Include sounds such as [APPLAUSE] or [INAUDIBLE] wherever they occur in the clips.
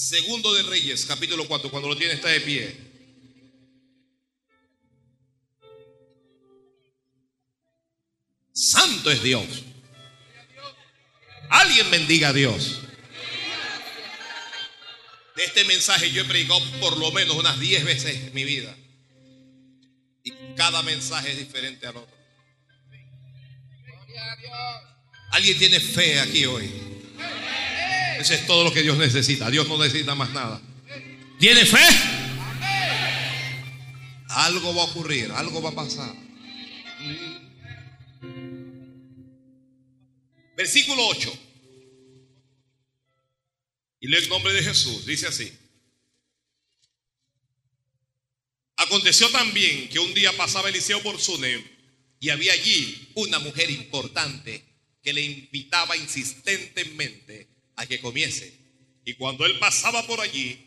Segundo de Reyes, capítulo 4, cuando lo tiene está de pie. Santo es Dios. Alguien bendiga a Dios. De este mensaje yo he predicado por lo menos unas 10 veces en mi vida. Y cada mensaje es diferente al otro. Alguien tiene fe aquí hoy. Eso es todo lo que Dios necesita. Dios no necesita más nada. ¿Tiene fe? Algo va a ocurrir, algo va a pasar. Versículo 8. Y lee el nombre de Jesús. Dice así. Aconteció también que un día pasaba Eliseo por Sunem y había allí una mujer importante que le invitaba insistentemente a que comiese. Y cuando él pasaba por allí,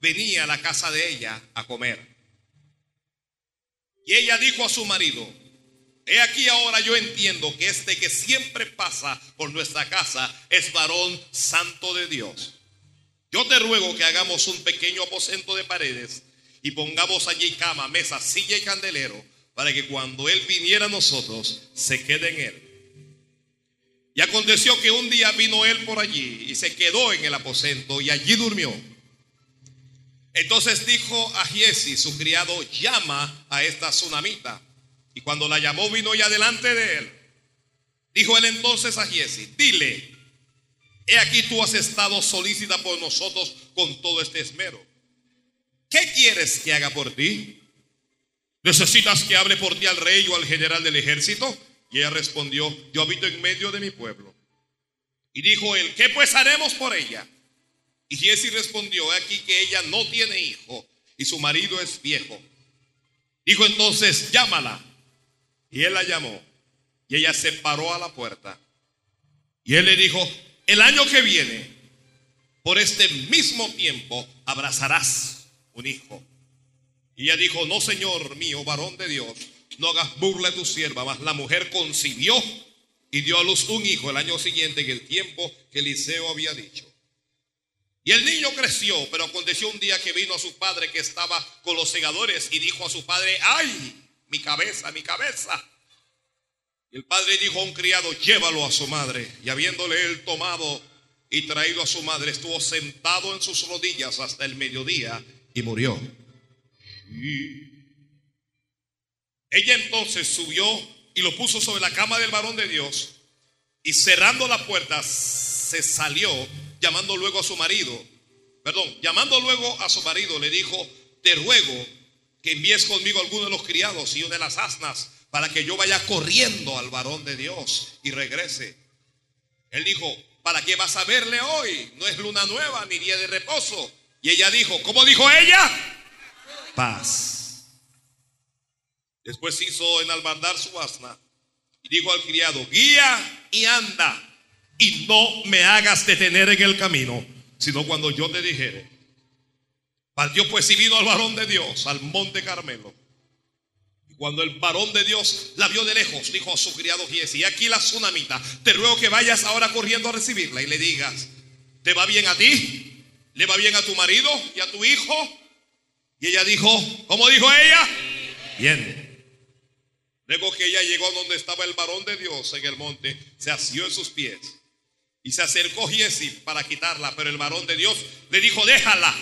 venía a la casa de ella a comer. Y ella dijo a su marido, he aquí ahora yo entiendo que este que siempre pasa por nuestra casa es varón santo de Dios. Yo te ruego que hagamos un pequeño aposento de paredes y pongamos allí cama, mesa, silla y candelero, para que cuando Él viniera a nosotros, se quede en Él. Y aconteció que un día vino Él por allí y se quedó en el aposento y allí durmió. Entonces dijo a Giesi, su criado, llama a esta tsunamita. Y cuando la llamó, vino ya delante de él. Dijo él entonces a Giesi, dile, he aquí tú has estado solícita por nosotros con todo este esmero. ¿Qué quieres que haga por ti? ¿Necesitas que hable por ti al rey o al general del ejército? Y ella respondió, yo habito en medio de mi pueblo. Y dijo él, ¿qué pues haremos por ella? Y Jesse respondió, aquí que ella no tiene hijo y su marido es viejo. Dijo entonces, llámala. Y él la llamó. Y ella se paró a la puerta. Y él le dijo, el año que viene, por este mismo tiempo, abrazarás un hijo. Y ella dijo, no, Señor mío, varón de Dios, no hagas burla a tu sierva. Mas la mujer concibió y dio a luz un hijo el año siguiente en el tiempo que Eliseo había dicho. Y el niño creció, pero aconteció un día que vino a su padre que estaba con los segadores y dijo a su padre, ay, mi cabeza, mi cabeza. El padre dijo a un criado, llévalo a su madre. Y habiéndole él tomado y traído a su madre, estuvo sentado en sus rodillas hasta el mediodía y murió. Y ella entonces subió y lo puso sobre la cama del varón de Dios y cerrando la puerta se salió llamando luego a su marido, perdón, llamando luego a su marido, le dijo, te ruego que envíes conmigo alguno de los criados y una de las asnas para que yo vaya corriendo al varón de Dios y regrese. Él dijo, ¿para qué vas a verle hoy? No es luna nueva ni día de reposo. Y ella dijo, ¿cómo dijo ella? Paz. Después hizo enalbandar su asna y dijo al criado, guía y anda y no me hagas detener en el camino, sino cuando yo te dijere. Partió pues y vino al varón de Dios, al monte Carmelo. Y cuando el varón de Dios la vio de lejos, dijo a su criado Giesi, aquí la tsunamita, te ruego que vayas ahora corriendo a recibirla y le digas, ¿te va bien a ti? ¿Le va bien a tu marido y a tu hijo? Y ella dijo, ¿cómo dijo ella? Bien. Luego que ella llegó a donde estaba el varón de Dios en el monte, se asió en sus pies y se acercó Giesi para quitarla, pero el varón de Dios le dijo, déjala,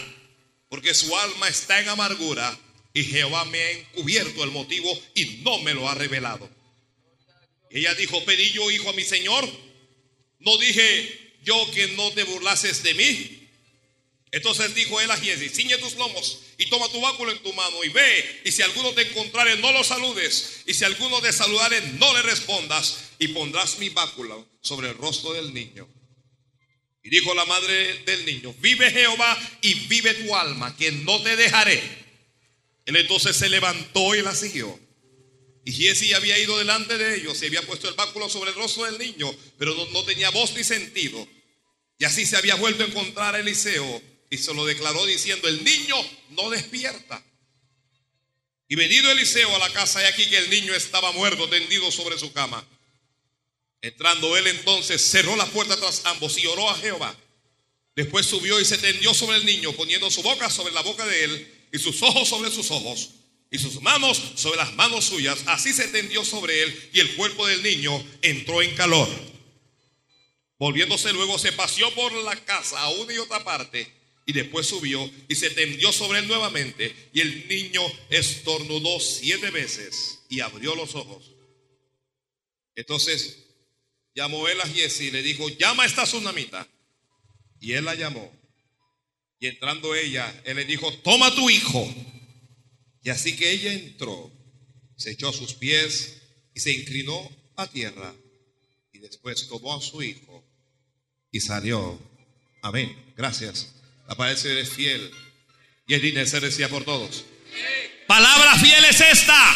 porque su alma está en amargura y Jehová me ha encubierto el motivo y no me lo ha revelado. Ella dijo, pedí yo hijo a mi Señor, no dije yo que no te burlases de mí. Entonces dijo él a Giesi, ciñe tus lomos y toma tu báculo en tu mano y ve, y si alguno te encontrare, no lo saludes, y si alguno te saludare, no le respondas, y pondrás mi báculo sobre el rostro del niño. Y dijo la madre del niño, vive Jehová y vive tu alma, que no te dejaré. Él entonces se levantó y la siguió. Y Giesi había ido delante de ellos y había puesto el báculo sobre el rostro del niño, pero no, no tenía voz ni sentido. Y así se había vuelto a encontrar a Eliseo y se lo declaró diciendo, el niño no despierta. Y venido Eliseo a la casa, y aquí que el niño estaba muerto, tendido sobre su cama. Entrando él entonces cerró la puerta tras ambos y oró a Jehová. Después subió y se tendió sobre el niño, poniendo su boca sobre la boca de él y sus ojos sobre sus ojos y sus manos sobre las manos suyas. Así se tendió sobre él y el cuerpo del niño entró en calor. Volviéndose luego se paseó por la casa a una y otra parte y después subió y se tendió sobre él nuevamente y el niño estornudó siete veces y abrió los ojos. Entonces llamó él a Jesse y le dijo, llama a esta tsunamita. Y él la llamó. Y entrando ella, él le dijo, toma tu hijo. Y así que ella entró, se echó a sus pies y se inclinó a tierra. Y después tomó a su hijo y salió. Amén. Gracias. La palabra es fiel. Y el dinero se decía por todos. Palabra fiel es esta.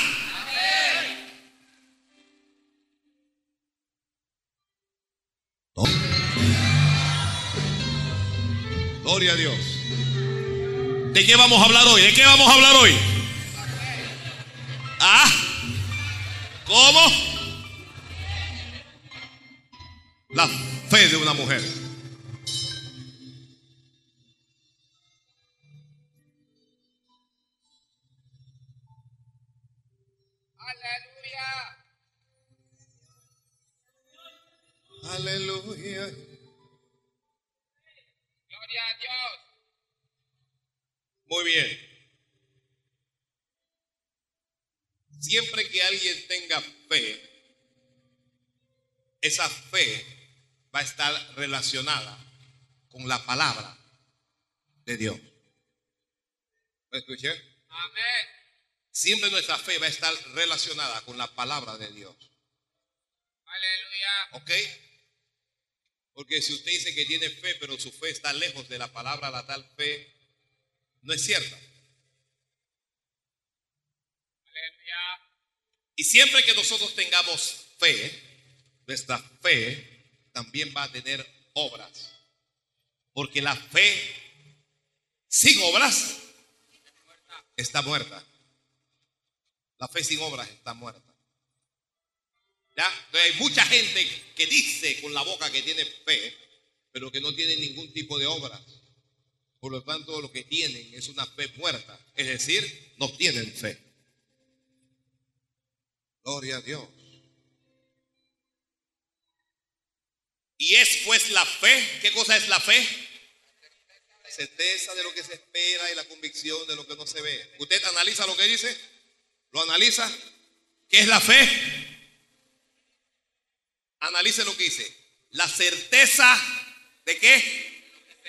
Gloria a Dios. ¿De qué vamos a hablar hoy? ¿De qué vamos a hablar hoy? ¿Ah? ¿Cómo? La fe de una mujer. Aleluya. Aleluya. Muy bien. Siempre que alguien tenga fe, esa fe va a estar relacionada con la palabra de Dios. ¿Me escuché? Amén. Siempre nuestra fe va a estar relacionada con la palabra de Dios. Aleluya. ¿Ok? Porque si usted dice que tiene fe, pero su fe está lejos de la palabra, la tal fe no es cierta. Y siempre que nosotros tengamos fe, nuestra fe también va a tener obras. Porque la fe sin obras está muerta. La fe sin obras está muerta. ¿Ya? hay mucha gente que dice con la boca que tiene fe, pero que no tiene ningún tipo de obras. Por lo tanto, lo que tienen es una fe muerta. Es decir, no tienen fe. Gloria a Dios. Y es pues la fe. ¿Qué cosa es la fe? certeza de lo que se espera y la convicción de lo que no se ve. ¿Usted analiza lo que dice? ¿Lo analiza? ¿Qué es la fe? Analice lo que dice. La certeza de qué?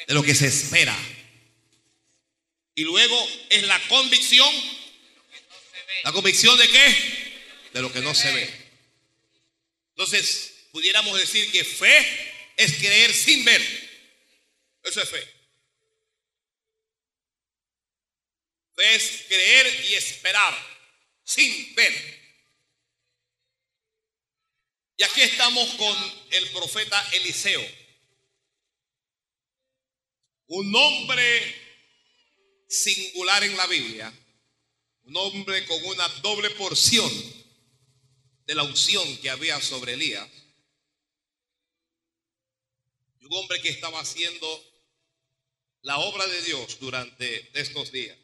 De lo que se espera. Y luego es la convicción. ¿La convicción de qué? De lo que no se ve. Entonces, pudiéramos decir que fe es creer sin ver. Eso es fe. Fe es creer y esperar sin ver. Y aquí estamos con el profeta Eliseo. Un hombre singular en la Biblia, un hombre con una doble porción de la unción que había sobre Elías, y un hombre que estaba haciendo la obra de Dios durante estos días.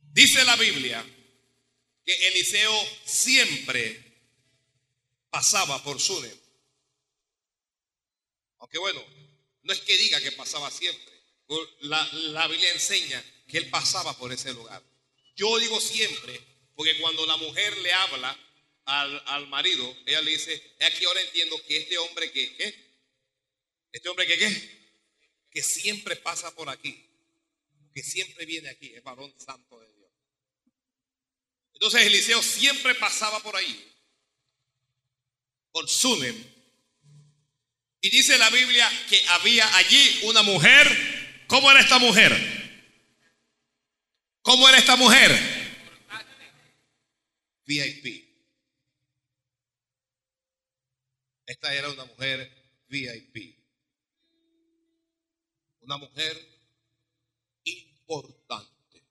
Dice la Biblia que Eliseo siempre pasaba por Sunem. Aunque bueno, no es que diga que pasaba siempre. La, Biblia enseña que él pasaba por ese lugar. Yo digo siempre, porque cuando la mujer le habla al, marido, ella le dice, aquí ahora entiendo que este hombre que, ¿qué? Este hombre que, ¿qué? Que siempre pasa por aquí, que siempre viene aquí, es varón santo de Dios. Entonces Eliseo siempre pasaba por ahí, por Sunem. Y dice la Biblia que había allí una mujer ¿Cómo era esta mujer? ¿Cómo era esta mujer? VIP. Esta era una mujer VIP. Una mujer importante.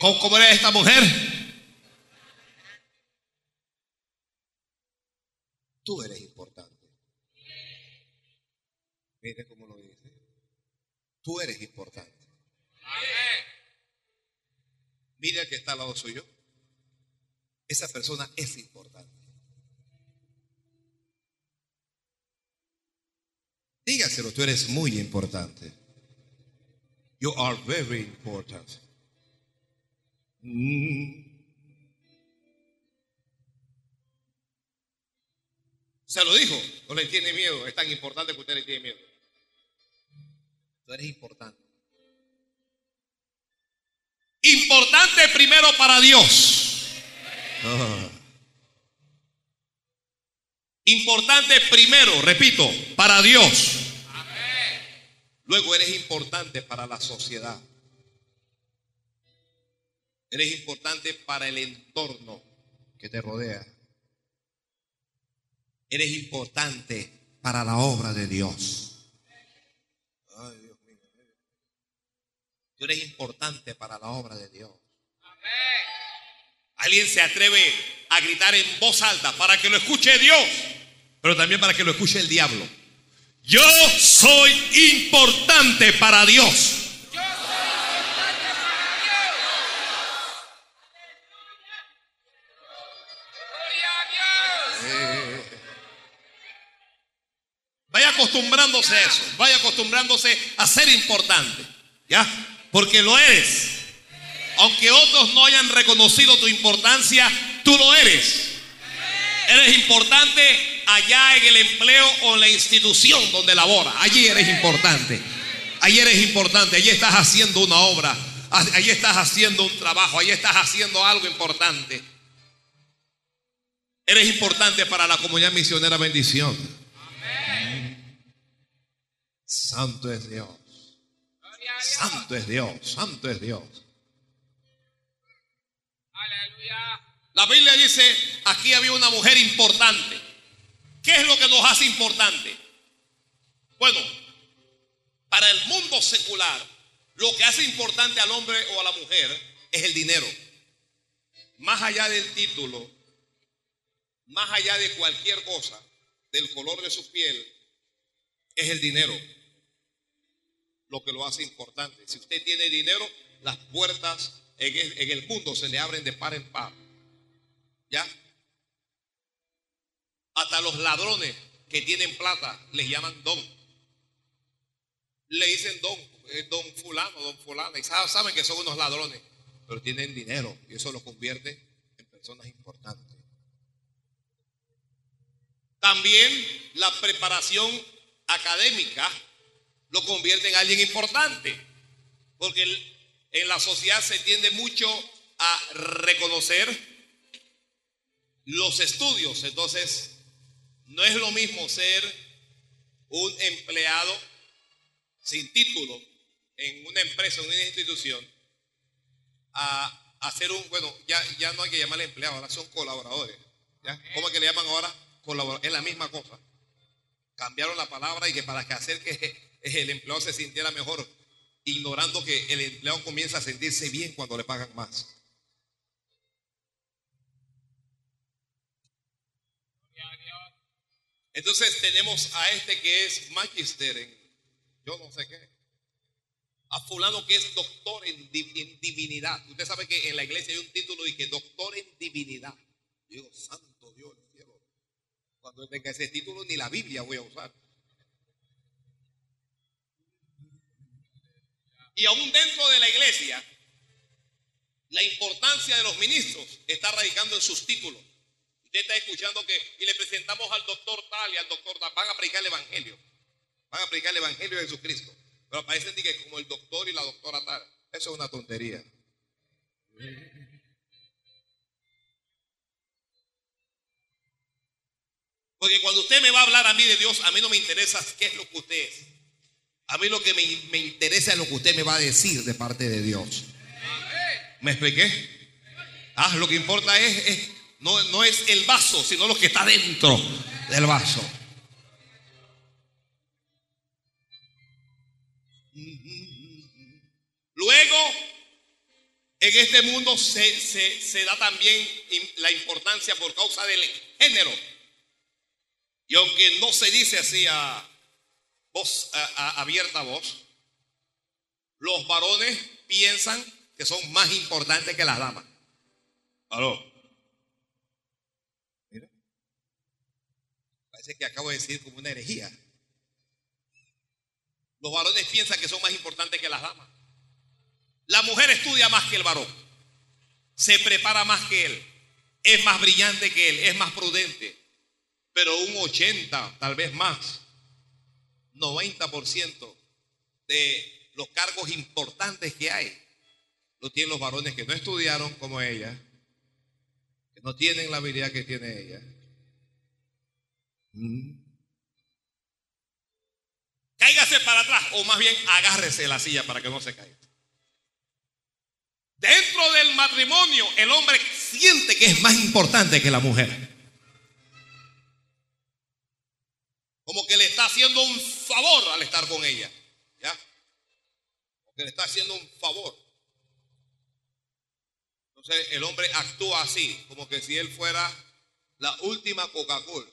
¿Cómo, cómo era esta mujer? Tú eres importante. Mire cómo lo dice. Tú eres importante. Mire al que está al lado suyo. Esa persona es importante. Dígaselo, tú eres muy importante. You are very important. Mm. Se lo dijo, no le tiene miedo, es tan importante que usted le tiene miedo. Tú eres importante. Importante primero para Dios. Ah. Importante primero, repito, para Dios. Luego eres importante para la sociedad. Eres importante para el entorno que te rodea. Eres importante para la obra de Dios. Tú eres importante para la obra de Dios. Alguien se atreve a gritar en voz alta para que lo escuche Dios, pero también para que lo escuche el diablo. Yo soy importante para Dios. Eso, vaya acostumbrándose a ser importante, ¿ya? Porque lo eres. Aunque otros no hayan reconocido tu importancia, tú lo eres. Eres importante allá en el empleo o en la institución donde labora. Allí eres importante. Allí eres importante. Allí estás haciendo una obra. Allí estás haciendo un trabajo. Allí estás haciendo algo importante. Eres importante para la comunidad misionera bendición. Santo es Dios. Santo es Dios. Santo es Dios. La Biblia dice, aquí había una mujer importante. ¿Qué es lo que nos hace importante? Bueno, para el mundo secular, lo que hace importante al hombre o a la mujer es el dinero. Más allá del título, más allá de cualquier cosa, del color de su piel, es el dinero lo que lo hace importante. Si usted tiene dinero, las puertas en el, mundo se le abren de par en par. ¿Ya? Hasta los ladrones que tienen plata les llaman don. Le dicen don, don fulano, don fulano. Y saben que son unos ladrones, pero tienen dinero y eso los convierte en personas importantes. También la preparación académica lo convierte en alguien importante, porque en la sociedad se tiende mucho a reconocer los estudios. Entonces, no es lo mismo ser un empleado sin título en una empresa, en una institución, a, hacer un, bueno, ya, ya no hay que llamarle empleado, ahora son colaboradores. ¿ya? ¿Cómo es que le llaman ahora? Colaboradores. Es la misma cosa. Cambiaron la palabra y que para que hacer que el empleado se sintiera mejor, ignorando que el empleado comienza a sentirse bien cuando le pagan más. Entonces tenemos a este que es magister en yo no sé qué. A fulano que es doctor en, divinidad. Usted sabe que en la iglesia hay un título de que doctor en divinidad. Digo, santo Dios. Cuando tenga ese título ni la Biblia voy a usar. Y aún dentro de la iglesia, la importancia de los ministros está radicando en sus títulos está escuchando que, y le presentamos al doctor tal y al doctor tal, van a predicar el evangelio. Van a predicar el evangelio de Jesucristo. Pero aparecen que como el doctor y la doctora tal. Eso es una tontería. Porque cuando usted me va a hablar a mí de Dios, a mí no me interesa qué es lo que usted es. A mí lo que me, interesa es lo que usted me va a decir de parte de Dios. ¿Me expliqué? Ah, lo que importa es no, es el vaso, sino lo que está dentro del vaso. Luego, en este mundo se, se, da también la importancia por causa del género. Y aunque no se dice así a voz abierta voz, los varones piensan que son más importantes que las damas. Mira. Parece que acabo de decir como una herejía. Los varones piensan que son más importantes que las damas. La mujer estudia más que el varón. Se prepara más que él. Es más brillante que él. Es más prudente. Pero un 80, tal vez más, 90% de los cargos importantes que hay lo tienen los varones que no estudiaron como ella, que no tienen la habilidad que tiene ella. Mm. Cáigase para atrás o más bien agárrese la silla para que no se caiga. Dentro del matrimonio el hombre siente que es más importante que la mujer. Como que le está haciendo un favor al estar con ella. ¿Ya? Como que le está haciendo un favor. Entonces el hombre actúa así, como que si él fuera la última Coca-Cola.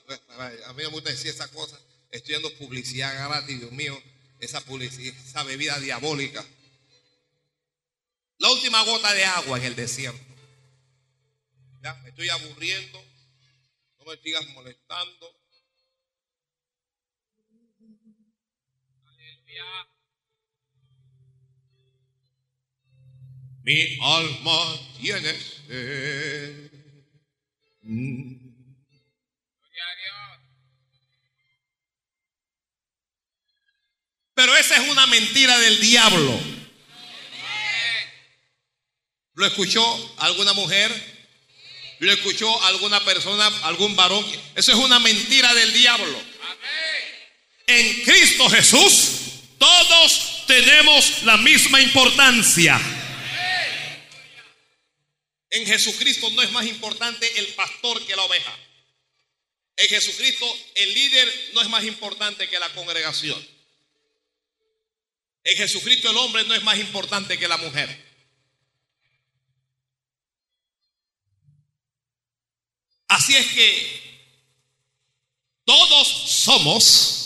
A mí me gusta decir esa cosa. Estoy dando publicidad gratis, Dios mío. Esa publicidad, esa bebida diabólica. La última gota de agua en el desierto. Ya, me estoy aburriendo. No me sigas molestando. Mi alma tiene sed. Pero esa es una mentira del diablo. ¿Lo escuchó alguna mujer? ¿Lo escuchó alguna persona, algún varón? Eso es una mentira del diablo. En Cristo Jesús todos tenemos la misma importancia. En Jesucristo no es más importante el pastor que la oveja. En Jesucristo el líder no es más importante que la congregación. En Jesucristo el hombre no es más importante que la mujer. Así es que todos somos,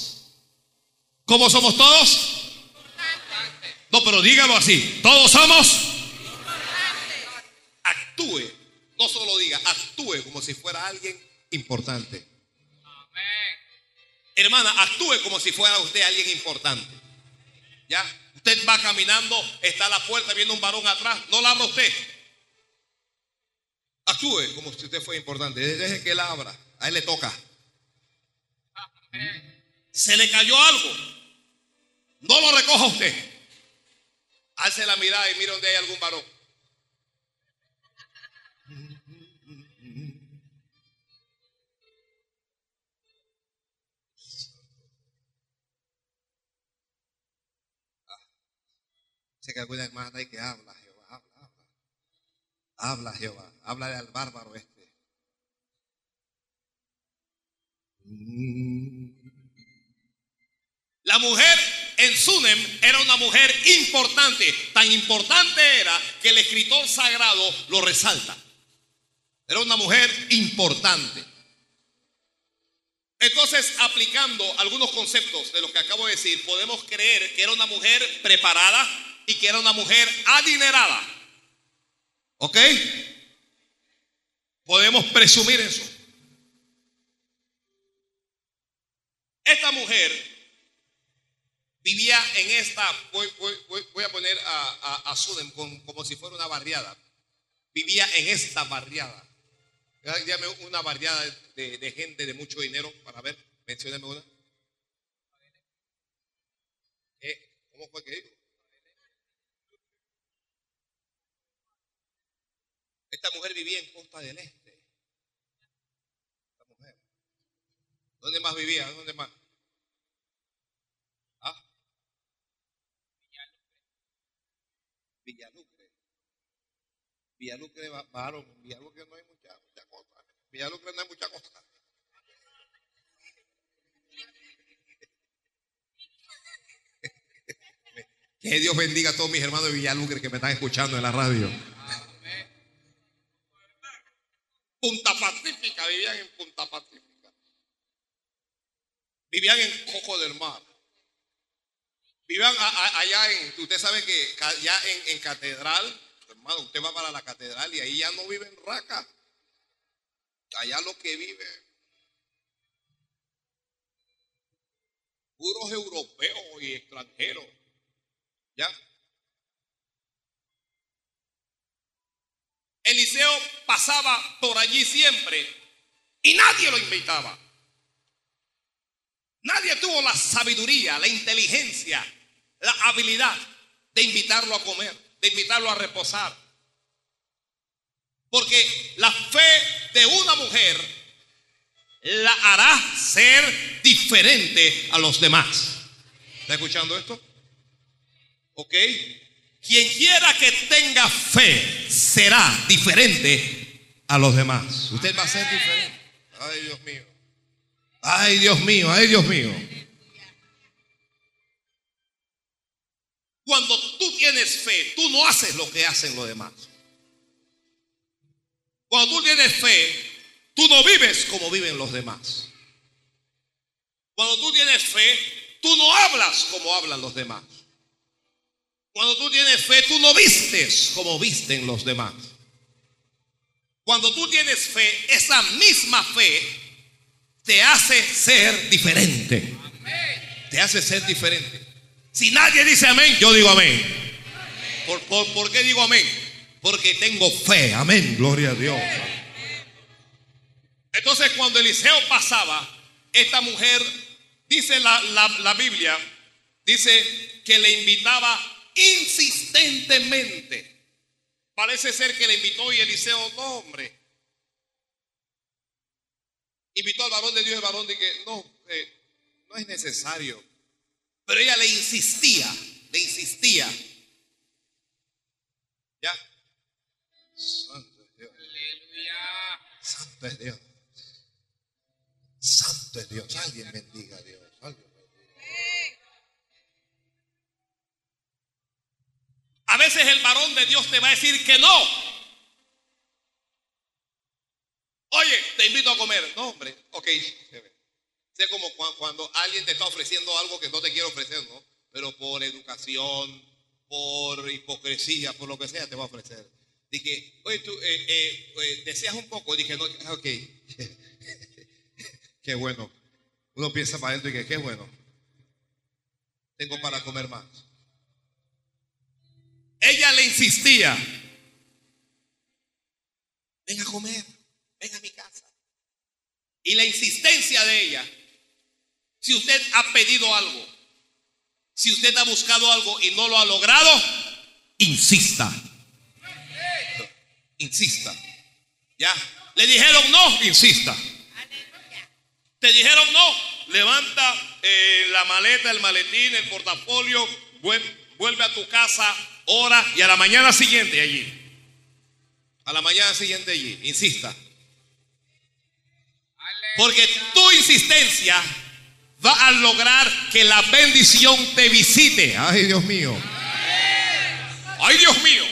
¿cómo somos todos? No, pero dígalo así, todos somos actúe, no solo diga, actúe como si fuera alguien importante. Hermana, actúe como si fuera usted alguien importante. ¿Ya? Usted va caminando, está a la puerta viendo un varón atrás, no la abra usted. Actúe como si usted fuera importante. Deje que él abra, a él le toca. Se le cayó algo. No lo recoja usted. Alce la mirada y mire donde hay algún varón. que alguna hermana hay que habla, Jehová, habla, habla. Habla, Jehová, háblale al bárbaro este. La mujer en Sunem era una mujer importante, tan importante era que el escritor sagrado lo resalta. Era una mujer importante. Entonces, aplicando algunos conceptos de lo que acabo de decir, podemos creer que era una mujer preparada, y que era una mujer adinerada. ¿Ok? Podemos presumir eso. Esta mujer vivía en esta, voy, a poner a, a, Sudem como, si fuera una barriada. Vivía en esta barriada. Dígame una barriada de, gente de mucho dinero para ver, mencioneme una. ¿Eh? ¿Cómo fue que dijo? Esta mujer vivía en Costa del Este. ¿Dónde más vivía? ¿Dónde más? ¿Ah? Villalucre. Villalucre varón. Villalucre no hay mucha, mucha cosa. Villalucre no hay mucha cosa. [LAUGHS] Que Dios bendiga a todos mis hermanos de Villalucre que me están escuchando en la radio. Punta Pacífica, vivían en Punta Pacífica. Vivían en Cojo del Mar. allá en, usted sabe que ya en, catedral, hermano, usted va para la catedral y ahí ya no viven raca. Allá lo que vive, puros europeos y extranjeros. ¿Ya? Eliseo pasaba por allí siempre y nadie lo invitaba. Nadie tuvo la sabiduría, la inteligencia, la habilidad de invitarlo a comer, de invitarlo a reposar. Porque la fe de una mujer la hará ser diferente a los demás. ¿Está escuchando esto? ¿Ok? Quien quiera que tenga fe será diferente a los demás. Usted va a ser diferente. Ay, Dios mío. Ay, Dios mío, ay, Dios mío. Cuando tú tienes fe, tú no haces lo que hacen los demás. Cuando tú tienes fe, tú no vives como viven los demás. Cuando tú tienes fe, tú no hablas como hablan los demás. Cuando tú tienes fe, tú no vistes como visten los demás. Cuando tú tienes fe, esa misma fe te hace ser diferente. Te hace ser diferente. Si nadie dice amén, yo digo amén. ¿Por, qué digo amén? Porque tengo fe. Amén. Gloria a Dios. Entonces cuando Eliseo pasaba, esta mujer, dice la, la Biblia, dice que le invitaba insistentemente. Parece ser que le invitó y Eliseo, no, hombre. Invitó al varón de Dios, el varón de que no, eh, no es necesario. Pero ella le insistía, le insistía. ¿Ya? Santo es Dios. Santo es Dios. Santo es Dios. Alguien bendiga a Dios. A veces el varón de Dios te va a decir que no. Oye, te invito a comer. No, hombre. Ok. Sé como cuando alguien te está ofreciendo algo que no te quiere ofrecer, ¿no? Pero por educación, por hipocresía, por lo que sea, te va a ofrecer. Dije, oye, tú eh, eh, pues, deseas un poco. Dije, no, ok. [LAUGHS] qué bueno. Uno piensa para adentro y que qué bueno. Tengo para comer más. Ella le insistía, ven a comer, ven a mi casa. Y la insistencia de ella, si usted ha pedido algo, si usted ha buscado algo y no lo ha logrado, insista. Insista. ¿Ya? Le dijeron no, insista. Te dijeron no, levanta eh, la maleta, el maletín, el portafolio, vuelve a tu casa, ora y a la mañana siguiente allí. A la mañana siguiente allí, insista. Porque tu insistencia va a lograr que la bendición te visite. Ay, Dios mío. Ay, Dios mío.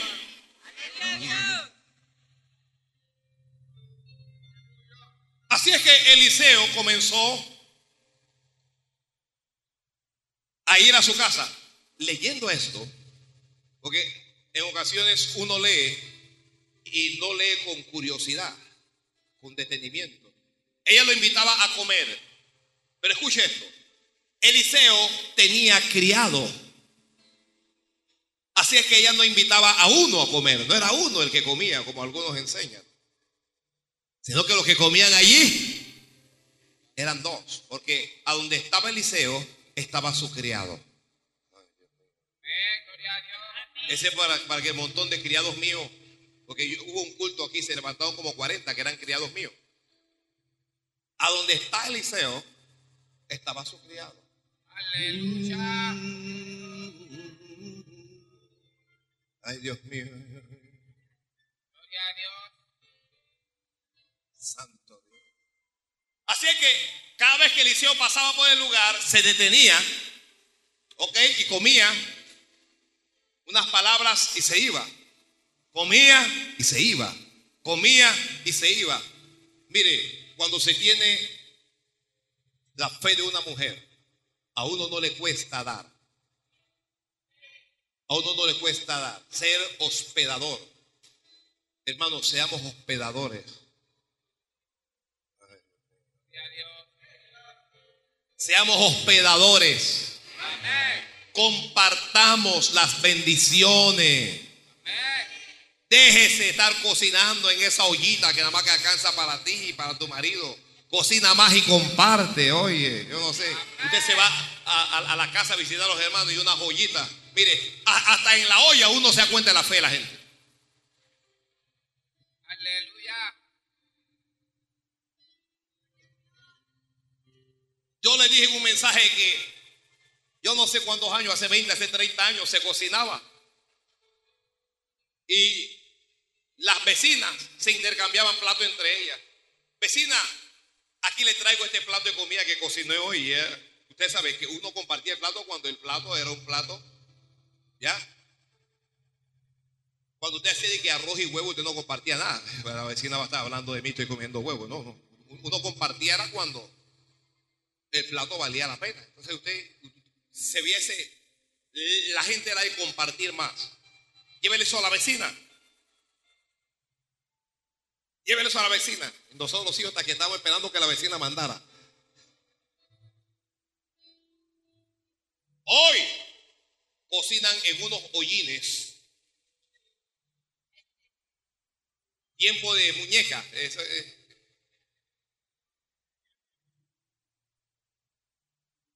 Así es que Eliseo comenzó a ir a su casa. Leyendo esto, porque en ocasiones uno lee y no lee con curiosidad, con detenimiento. Ella lo invitaba a comer. Pero escuche esto. Eliseo tenía criado. Así es que ella no invitaba a uno a comer. No era uno el que comía, como algunos enseñan. Sino que los que comían allí eran dos. Porque a donde estaba Eliseo estaba su criado. Ese es para, para que el montón de criados míos, porque hubo un culto aquí, se levantaron como 40 que eran criados míos. A donde está Eliseo, estaba su criado. Aleluya. Ay, Dios mío. Gloria a Dios. Santo Dios. Así es que cada vez que Eliseo pasaba por el lugar, se detenía, ¿ok? Y comía unas palabras y se iba. Comía y se iba. Comía y se iba. Mire, cuando se tiene la fe de una mujer, a uno no le cuesta dar. A uno no le cuesta ser hospedador. Hermanos, seamos hospedadores. Seamos hospedadores. Compartamos las bendiciones. Déjese estar cocinando en esa ollita que nada más que alcanza para ti y para tu marido. Cocina más y comparte, oye, yo no sé. Usted se va a, la casa a visitar a los hermanos y una joyita. Mire, hasta en la olla uno se da cuenta de la fe de la gente. Aleluya. Yo le dije en un mensaje que yo no sé cuántos años, hace 20, hace 30 años se cocinaba. Y las vecinas se intercambiaban platos entre ellas. Vecina, aquí le traigo este plato de comida que cociné hoy. Usted sabe que uno compartía el plato cuando el plato era un plato, ¿ya? Cuando usted hacía que arroz y huevo, usted no compartía nada. La vecina va a estar hablando de mí, estoy comiendo huevo. No, no. Uno compartía era cuando el plato valía la pena. Entonces usted se viese, la gente era de compartir más. Llévele eso a la vecina. Llévele eso a la vecina. Nosotros los hijos hasta que estamos esperando que la vecina mandara. Hoy cocinan en unos hollines. Tiempo de muñeca. Eso,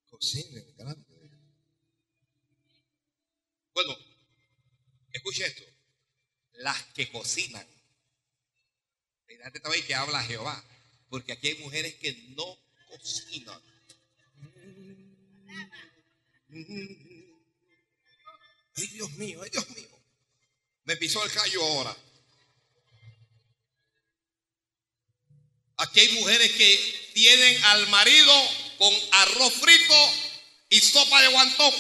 Cocinen grande. Bueno, escuche esto. Las que cocinan. También que habla Jehová. Porque aquí hay mujeres que no cocinan. Ay, Dios mío, ay, Dios mío. Me pisó el callo ahora. Aquí hay mujeres que tienen al marido con arroz frito y sopa de guantón.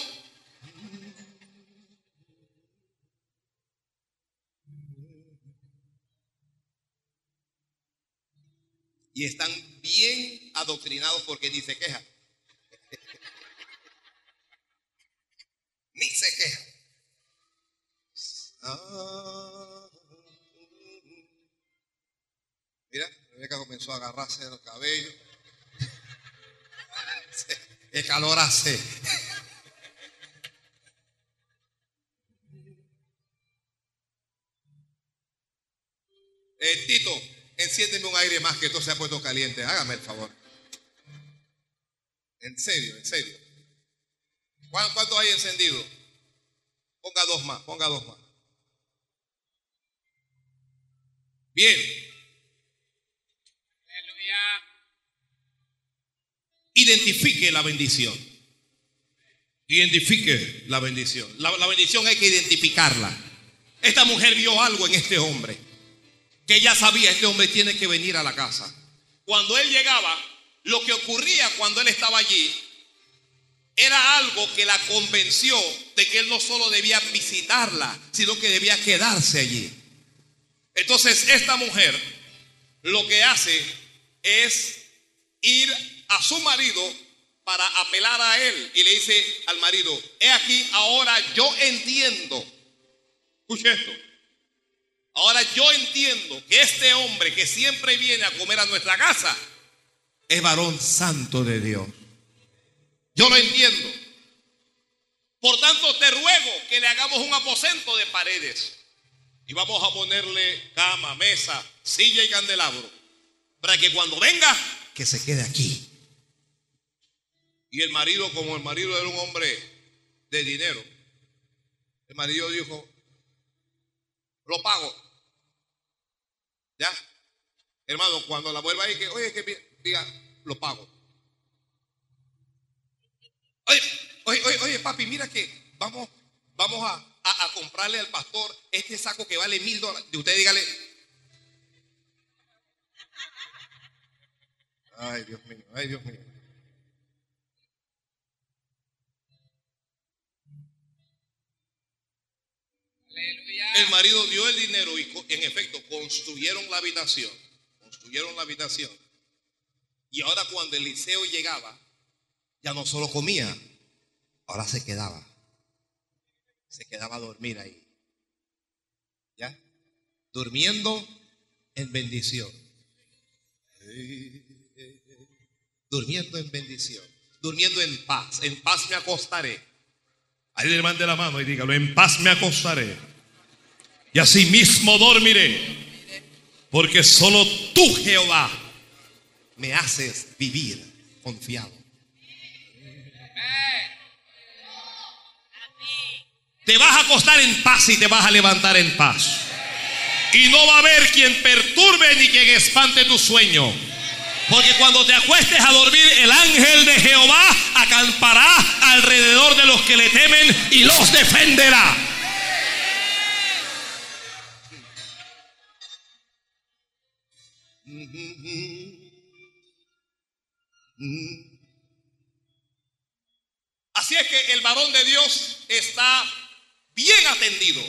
Y están bien adoctrinados porque ni se quejan. [LAUGHS] ni se quejan. Ah. Mira, Rebeca comenzó a agarrarse los cabellos. [LAUGHS] El calor hace. Un aire más que esto se ha puesto caliente. Hágame el favor. En serio, en serio. ¿Cuánto hay encendido? Ponga dos más, ponga dos más. Bien. Aleluya. Identifique la bendición. Identifique la bendición. La, la bendición hay que identificarla. Esta mujer vio algo en este hombre. Que ella sabía, este hombre tiene que venir a la casa. Cuando él llegaba, lo que ocurría cuando él estaba allí era algo que la convenció de que él no solo debía visitarla, sino que debía quedarse allí. Entonces esta mujer lo que hace es ir a su marido para apelar a él y le dice al marido, he aquí, ahora yo entiendo, escuche esto, ahora yo entiendo que este hombre que siempre viene a comer a nuestra casa es varón santo de Dios. Yo lo entiendo. Por tanto, te ruego que le hagamos un aposento de paredes. Y vamos a ponerle cama, mesa, silla y candelabro. Para que cuando venga, que se quede aquí. Y el marido, como el marido era un hombre de dinero, el marido dijo, lo pago. ¿Ya? Hermano, cuando la vuelva ahí, que, oye, que diga, lo pago. Oye, oye, oye, papi, mira que vamos, vamos a, a, comprarle al pastor este saco que vale mil dólares. De usted dígale. Ay, Dios mío, ay, Dios mío. El marido dio el dinero y en efecto construyeron la habitación. Construyeron la habitación. Y ahora cuando Eliseo llegaba, ya no solo comía, ahora se quedaba. se quedaba a dormir ahí. ¿Ya? Durmiendo en bendición. Durmiendo en bendición. Durmiendo en paz. En paz me acostaré. Ahí le mande la mano y dígalo. En paz me acostaré. Y así mismo dormiré. Porque solo tú, Jehová, me haces vivir confiado. Te vas a acostar en paz y te vas a levantar en paz. Y no va a haber quien perturbe ni quien espante tu sueño. Porque cuando te acuestes a dormir, el ángel de Jehová acampará alrededor de los que le temen y los defenderá. Así es que el varón de Dios está bien atendido.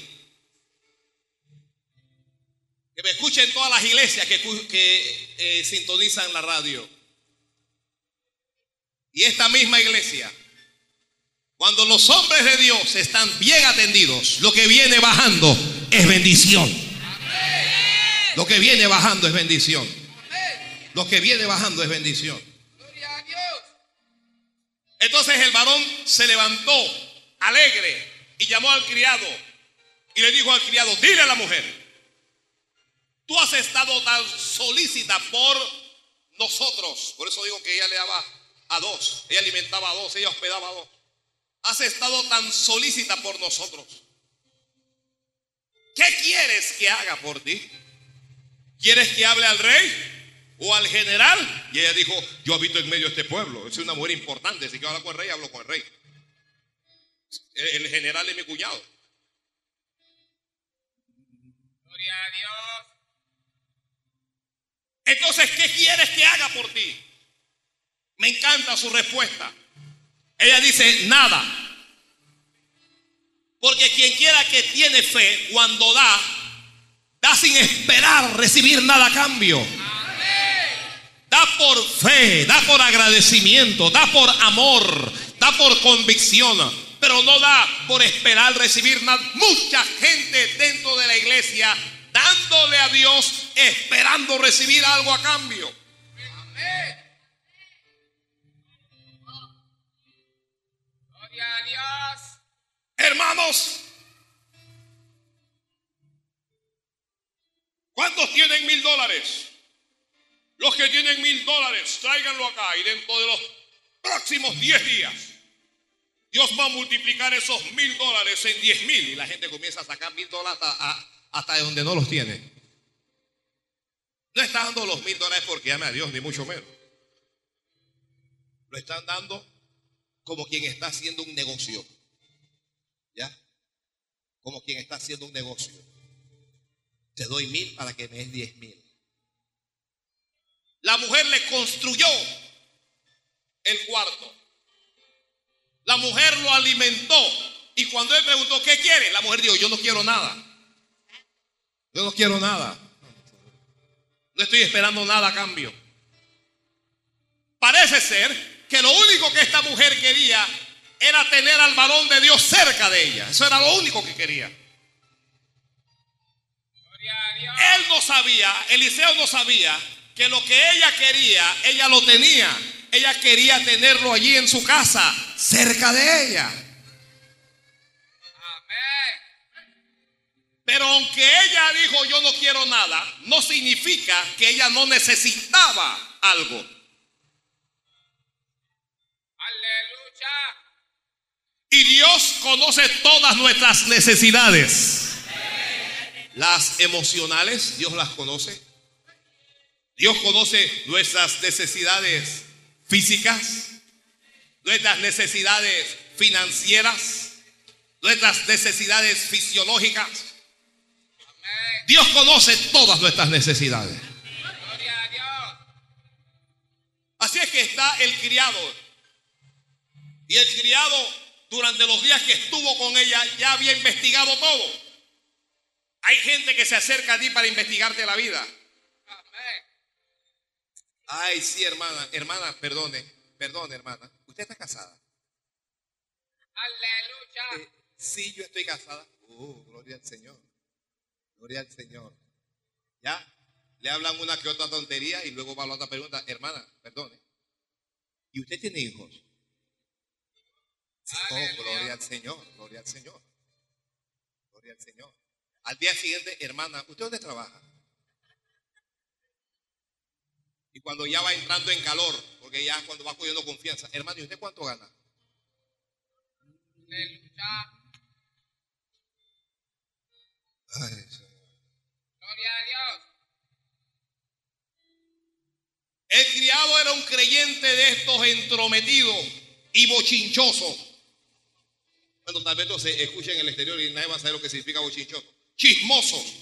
Que me escuchen todas las iglesias que, eh, sintonizan la radio. Y esta misma iglesia, cuando los hombres de Dios están bien atendidos, lo que viene bajando es bendición. Lo que viene bajando es bendición. Lo que viene bajando es bendición. Entonces el varón se levantó alegre y llamó al criado y le dijo al criado, dile a la mujer, tú has estado tan solícita por nosotros. Por eso digo que ella le daba a dos, ella alimentaba a dos, ella hospedaba a dos. Has estado tan solícita por nosotros. ¿Qué quieres que haga por ti? ¿Quieres que hable al rey o al general? Y ella dijo, yo habito en medio de este pueblo, es una mujer importante, si quiero hablar con el rey, hablo con el rey. El general es mi cuñado. Gloria a Dios. Entonces, ¿qué quieres que haga por ti? Me encanta su respuesta. Ella dice, nada. Porque quien quiera que tiene fe, cuando da, da sin esperar recibir nada a cambio. Da por fe, da por agradecimiento, da por amor, da por convicción pero no da por esperar recibir nada. Mucha gente dentro de la iglesia dándole a Dios, esperando recibir algo a cambio. Gloria a Dios. Hermanos, ¿cuántos tienen mil dólares? Los que tienen mil dólares, tráiganlo acá y dentro de los próximos diez días Dios va a multiplicar esos mil dólares en diez mil y la gente comienza a sacar mil dólares hasta, hasta donde no los tiene. No está dando los mil dólares porque ama a Dios, ni mucho menos. Lo están dando como quien está haciendo un negocio. ¿Ya? Como quien está haciendo un negocio. Te doy mil para que me des diez mil. La mujer le construyó el cuarto. La mujer lo alimentó. Y cuando él preguntó, ¿qué quiere? La mujer dijo, yo no quiero nada. Yo no quiero nada. No estoy esperando nada a cambio. Parece ser que lo único que esta mujer quería era tener al varón de Dios cerca de ella. Eso era lo único que quería. Él no sabía, Eliseo no sabía que lo que ella quería, ella lo tenía ella quería tenerlo allí en su casa, cerca de ella. Pero aunque ella dijo yo no quiero nada, no significa que ella no necesitaba algo. Aleluya. Y Dios conoce todas nuestras necesidades. Las emocionales, Dios las conoce. Dios conoce nuestras necesidades físicas, nuestras necesidades financieras, nuestras necesidades fisiológicas. Dios conoce todas nuestras necesidades. Así es que está el criado. Y el criado, durante los días que estuvo con ella, ya había investigado todo. Hay gente que se acerca a ti para investigarte la vida. Ay, sí, hermana, hermana, perdone, perdone, hermana. ¿Usted está casada? Aleluya. Eh, Sí, yo estoy casada. Oh, gloria al Señor. Gloria al Señor. ¿Ya? Le hablan una que otra tontería y luego va la otra pregunta. Hermana, perdone. ¿Y usted tiene hijos? Oh, gloria al Señor, gloria al Señor. Gloria al Señor. Al día siguiente, hermana, ¿usted dónde trabaja? Y cuando ya va entrando en calor, porque ya cuando va cogiendo confianza, hermano, ¿y usted cuánto gana? Ay, Gloria a Dios. El criado era un creyente de estos entrometidos y bochinchosos. Bueno, tal vez no se escucha en el exterior y nadie va a saber lo que significa bochinchoso. Chismosos.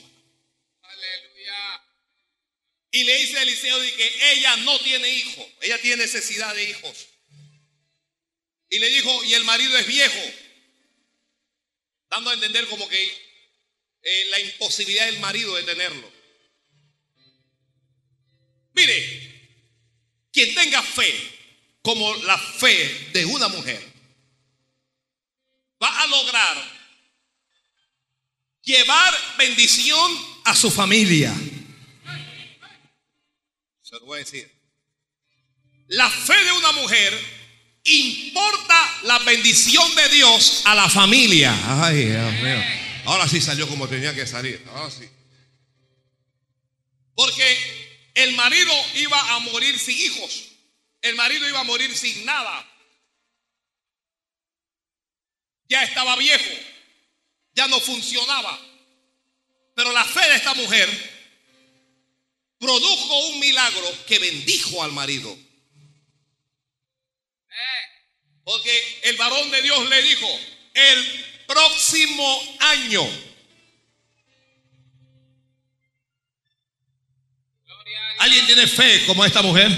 Y le dice a Eliseo que ella no tiene hijo, ella tiene necesidad de hijos. Y le dijo, y el marido es viejo, dando a entender como que eh, la imposibilidad del marido de tenerlo. Mire, quien tenga fe, como la fe de una mujer, va a lograr llevar bendición a su familia. Se lo voy a decir. La fe de una mujer importa la bendición de Dios a la familia. Ahora sí salió como tenía que salir. Ahora sí. Porque el marido iba a morir sin hijos. El marido iba a morir sin nada. Ya estaba viejo. Ya no funcionaba. Pero la fe de esta mujer produjo un milagro que bendijo al marido. Porque el varón de Dios le dijo, el próximo año. ¿Alguien tiene fe como esta mujer?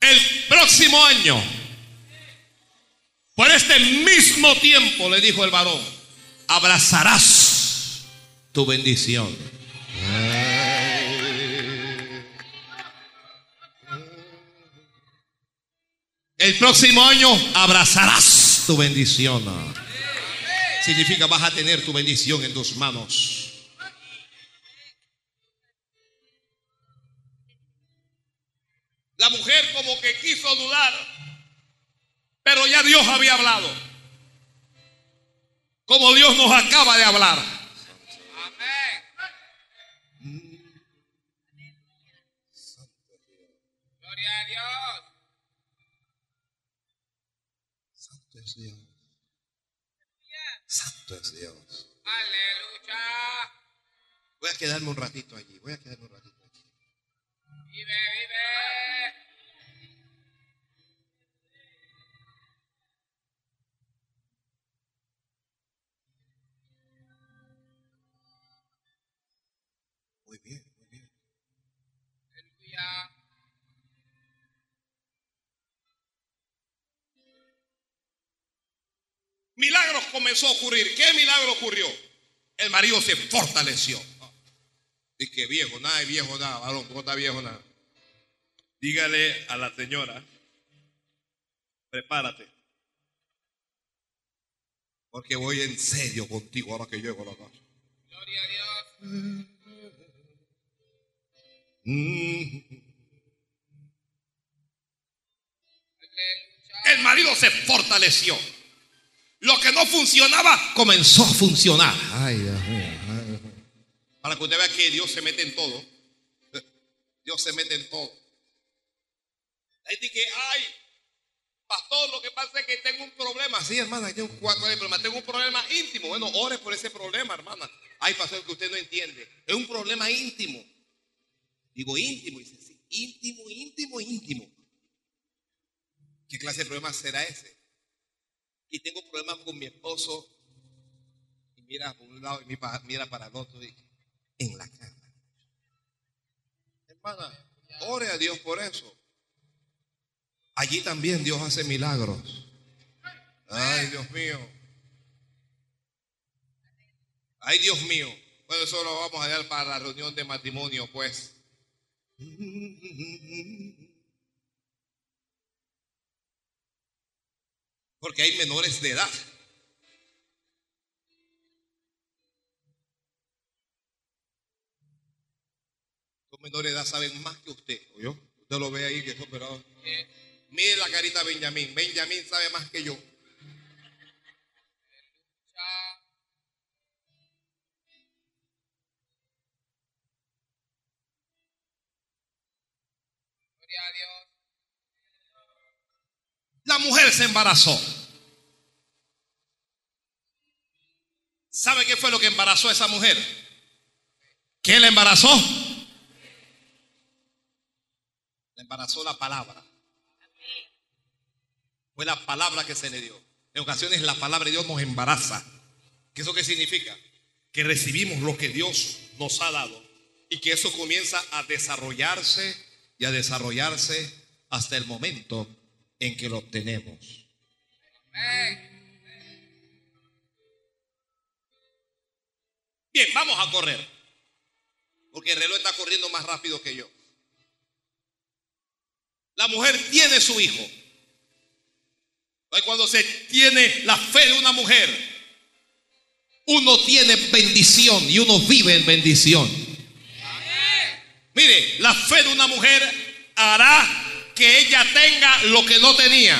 El próximo año, por este mismo tiempo, le dijo el varón, abrazarás tu bendición. El próximo año abrazarás tu bendición. Significa vas a tener tu bendición en tus manos. La mujer como que quiso dudar, pero ya Dios había hablado. Como Dios nos acaba de hablar. Amén. Gloria a Dios. Santo es Dios. Santo es Dios. Aleluya. Voy a quedarme un ratito allí. Voy a quedarme un ratito allí. Vive, vive. Milagros comenzó a ocurrir. ¿Qué milagro ocurrió? El marido se fortaleció. Y que viejo, nada viejo, nada, varón, no está viejo, nada. Dígale a la señora, prepárate. Porque voy en serio contigo ahora que llego a la casa. Gloria a Dios. Mm. El marido se fortaleció. Lo que no funcionaba comenzó a funcionar. Ay, Dios mío. Para que usted vea que Dios se mete en todo. Dios se mete en todo. Hay gente que, ay, pastor, lo que pasa es que tengo un problema. Sí, hermana, tengo cuatro problemas. Tengo un problema íntimo. Bueno, ore por ese problema, hermana. Ay, pastor, que usted no entiende. Es un problema íntimo. Digo íntimo. Dice, sí, íntimo, íntimo, íntimo. ¿Qué clase de problema será ese? Y tengo problemas con mi esposo. Y mira por un lado y mira para el otro. Y en la cama. Hermana, ore a Dios por eso. Allí también Dios hace milagros. Ay, Dios mío. Ay, Dios mío. Bueno, eso lo vamos a dar para la reunión de matrimonio, pues. Porque hay menores de edad. Los menores de edad saben más que usted, ¿oyó? Usted lo ve ahí que es operado. Eh, Mire la carita de Benjamín. Benjamín sabe más que yo. La mujer se embarazó. ¿Sabe qué fue lo que embarazó a esa mujer? ¿Qué la embarazó? La embarazó la palabra. Fue la palabra que se le dio. En ocasiones la palabra de Dios nos embaraza. ¿Qué eso qué significa? Que recibimos lo que Dios nos ha dado y que eso comienza a desarrollarse y a desarrollarse hasta el momento en que lo obtenemos. Bien, vamos a correr. Porque el reloj está corriendo más rápido que yo. La mujer tiene su hijo. Cuando se tiene la fe de una mujer, uno tiene bendición y uno vive en bendición. Mire, la fe de una mujer hará que ella tenga lo que no tenía.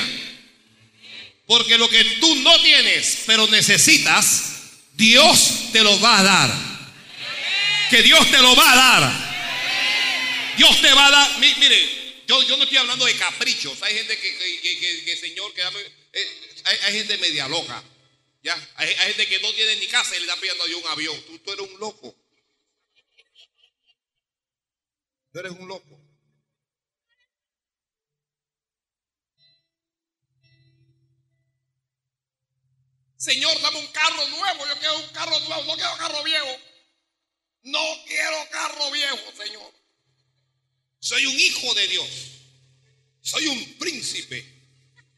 Porque lo que tú no tienes, pero necesitas, Dios te lo va a dar. Que Dios te lo va a dar. Dios te va a dar. Mi- Mire, yo, yo no estoy hablando de caprichos. Hay gente que, que, que- Señor, que eh, hay, hay gente media loca. ¿ya? Hay, hay gente que no tiene ni casa y le está pidiendo a un avión. Tú, tú eres un loco. Tú eres un loco. Señor, dame un carro nuevo. Yo quiero un carro nuevo. No quiero carro viejo. No quiero carro viejo, Señor. Soy un hijo de Dios. Soy un príncipe.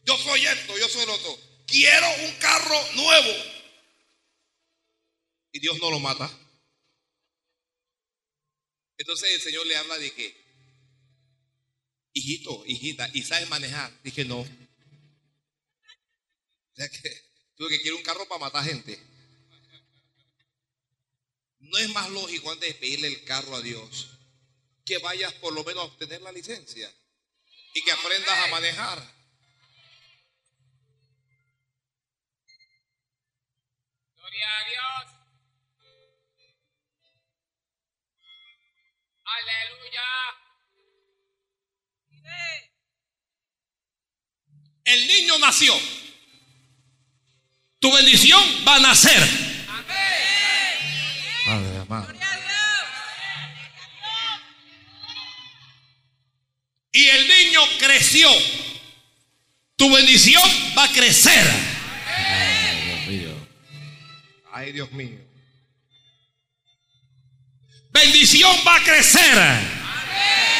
Yo soy esto, yo soy lo otro. Quiero un carro nuevo. Y Dios no lo mata. Entonces el Señor le habla de que, hijito, hijita, ¿y sabes manejar? Dije, no. O sea que tú que quieres un carro para matar gente. No es más lógico antes de pedirle el carro a Dios que vayas por lo menos a obtener la licencia y que aprendas a manejar. Gloria a Dios. Aleluya. El niño nació. Tu bendición va a nacer. Padre amado. Y el niño creció. Tu bendición va a crecer. Ay, Dios mío. Ay, Dios mío. Bendición va a crecer. Santo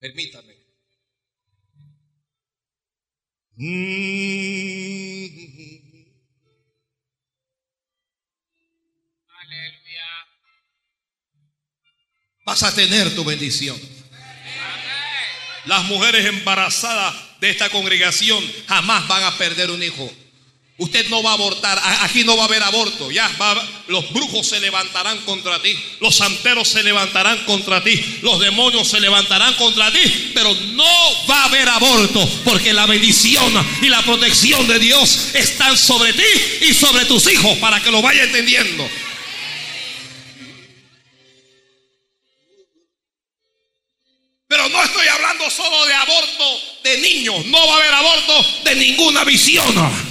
Permítame. Mm. Aleluya. Vas a tener tu bendición. Las mujeres embarazadas de esta congregación jamás van a perder un hijo. Usted no va a abortar, aquí no va a haber aborto, ya va los brujos se levantarán contra ti, los santeros se levantarán contra ti, los demonios se levantarán contra ti, pero no va a haber aborto, porque la bendición y la protección de Dios están sobre ti y sobre tus hijos, para que lo vaya entendiendo. Pero no estoy hablando solo de aborto de niños. No va a haber aborto de ninguna visión.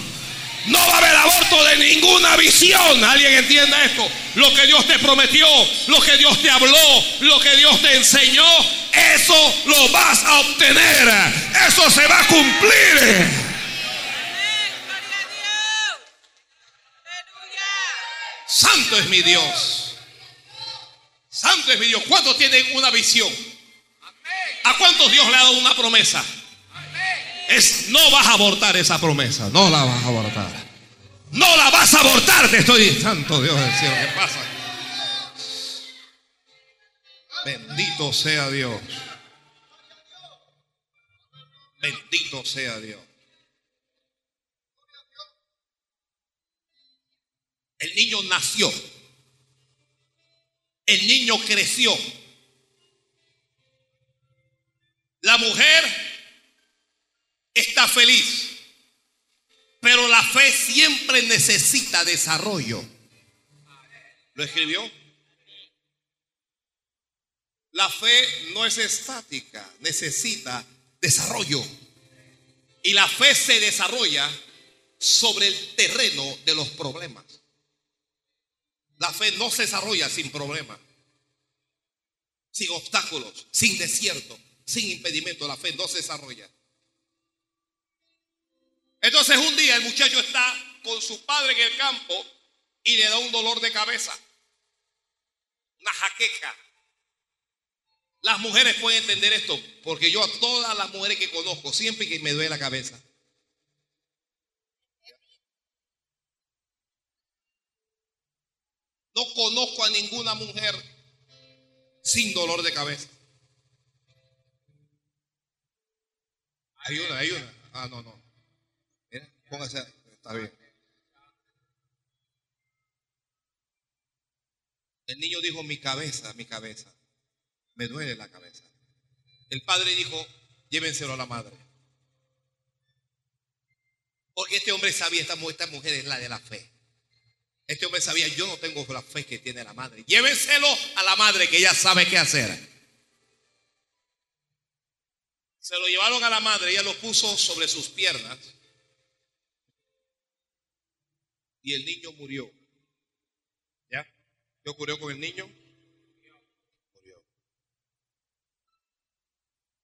No va a haber aborto de ninguna visión. ¿Alguien entiende esto? Lo que Dios te prometió, lo que Dios te habló, lo que Dios te enseñó, eso lo vas a obtener. Eso se va a cumplir. Santo es mi Dios. Santo es mi Dios. ¿Cuántos tienen una visión? ¿A cuántos Dios le ha dado una promesa? Es no vas a abortar esa promesa, no la vas a abortar. No la vas a abortar, te estoy diciendo. Santo Dios del cielo, ¿qué pasa? Bendito sea Dios. Bendito sea Dios. El niño nació. El niño creció. La mujer está feliz. Pero la fe siempre necesita desarrollo. ¿Lo escribió? La fe no es estática, necesita desarrollo. Y la fe se desarrolla sobre el terreno de los problemas. La fe no se desarrolla sin problemas, sin obstáculos, sin desierto, sin impedimento. La fe no se desarrolla. Entonces un día el muchacho está con su padre en el campo y le da un dolor de cabeza, una jaqueca. Las mujeres pueden entender esto, porque yo a todas las mujeres que conozco, siempre que me duele la cabeza, no conozco a ninguna mujer sin dolor de cabeza. Hay una, hay una. Ah, no, no. Póngase, está bien. El niño dijo, mi cabeza, mi cabeza me duele la cabeza. El padre dijo, llévenselo a la madre. Porque este hombre sabía, esta mujer, esta mujer es la de la fe. Este hombre sabía, yo no tengo la fe que tiene la madre. Llévenselo a la madre que ella sabe qué hacer. Se lo llevaron a la madre, ella lo puso sobre sus piernas. Y el niño murió. ¿Ya? ¿Qué ocurrió con el niño?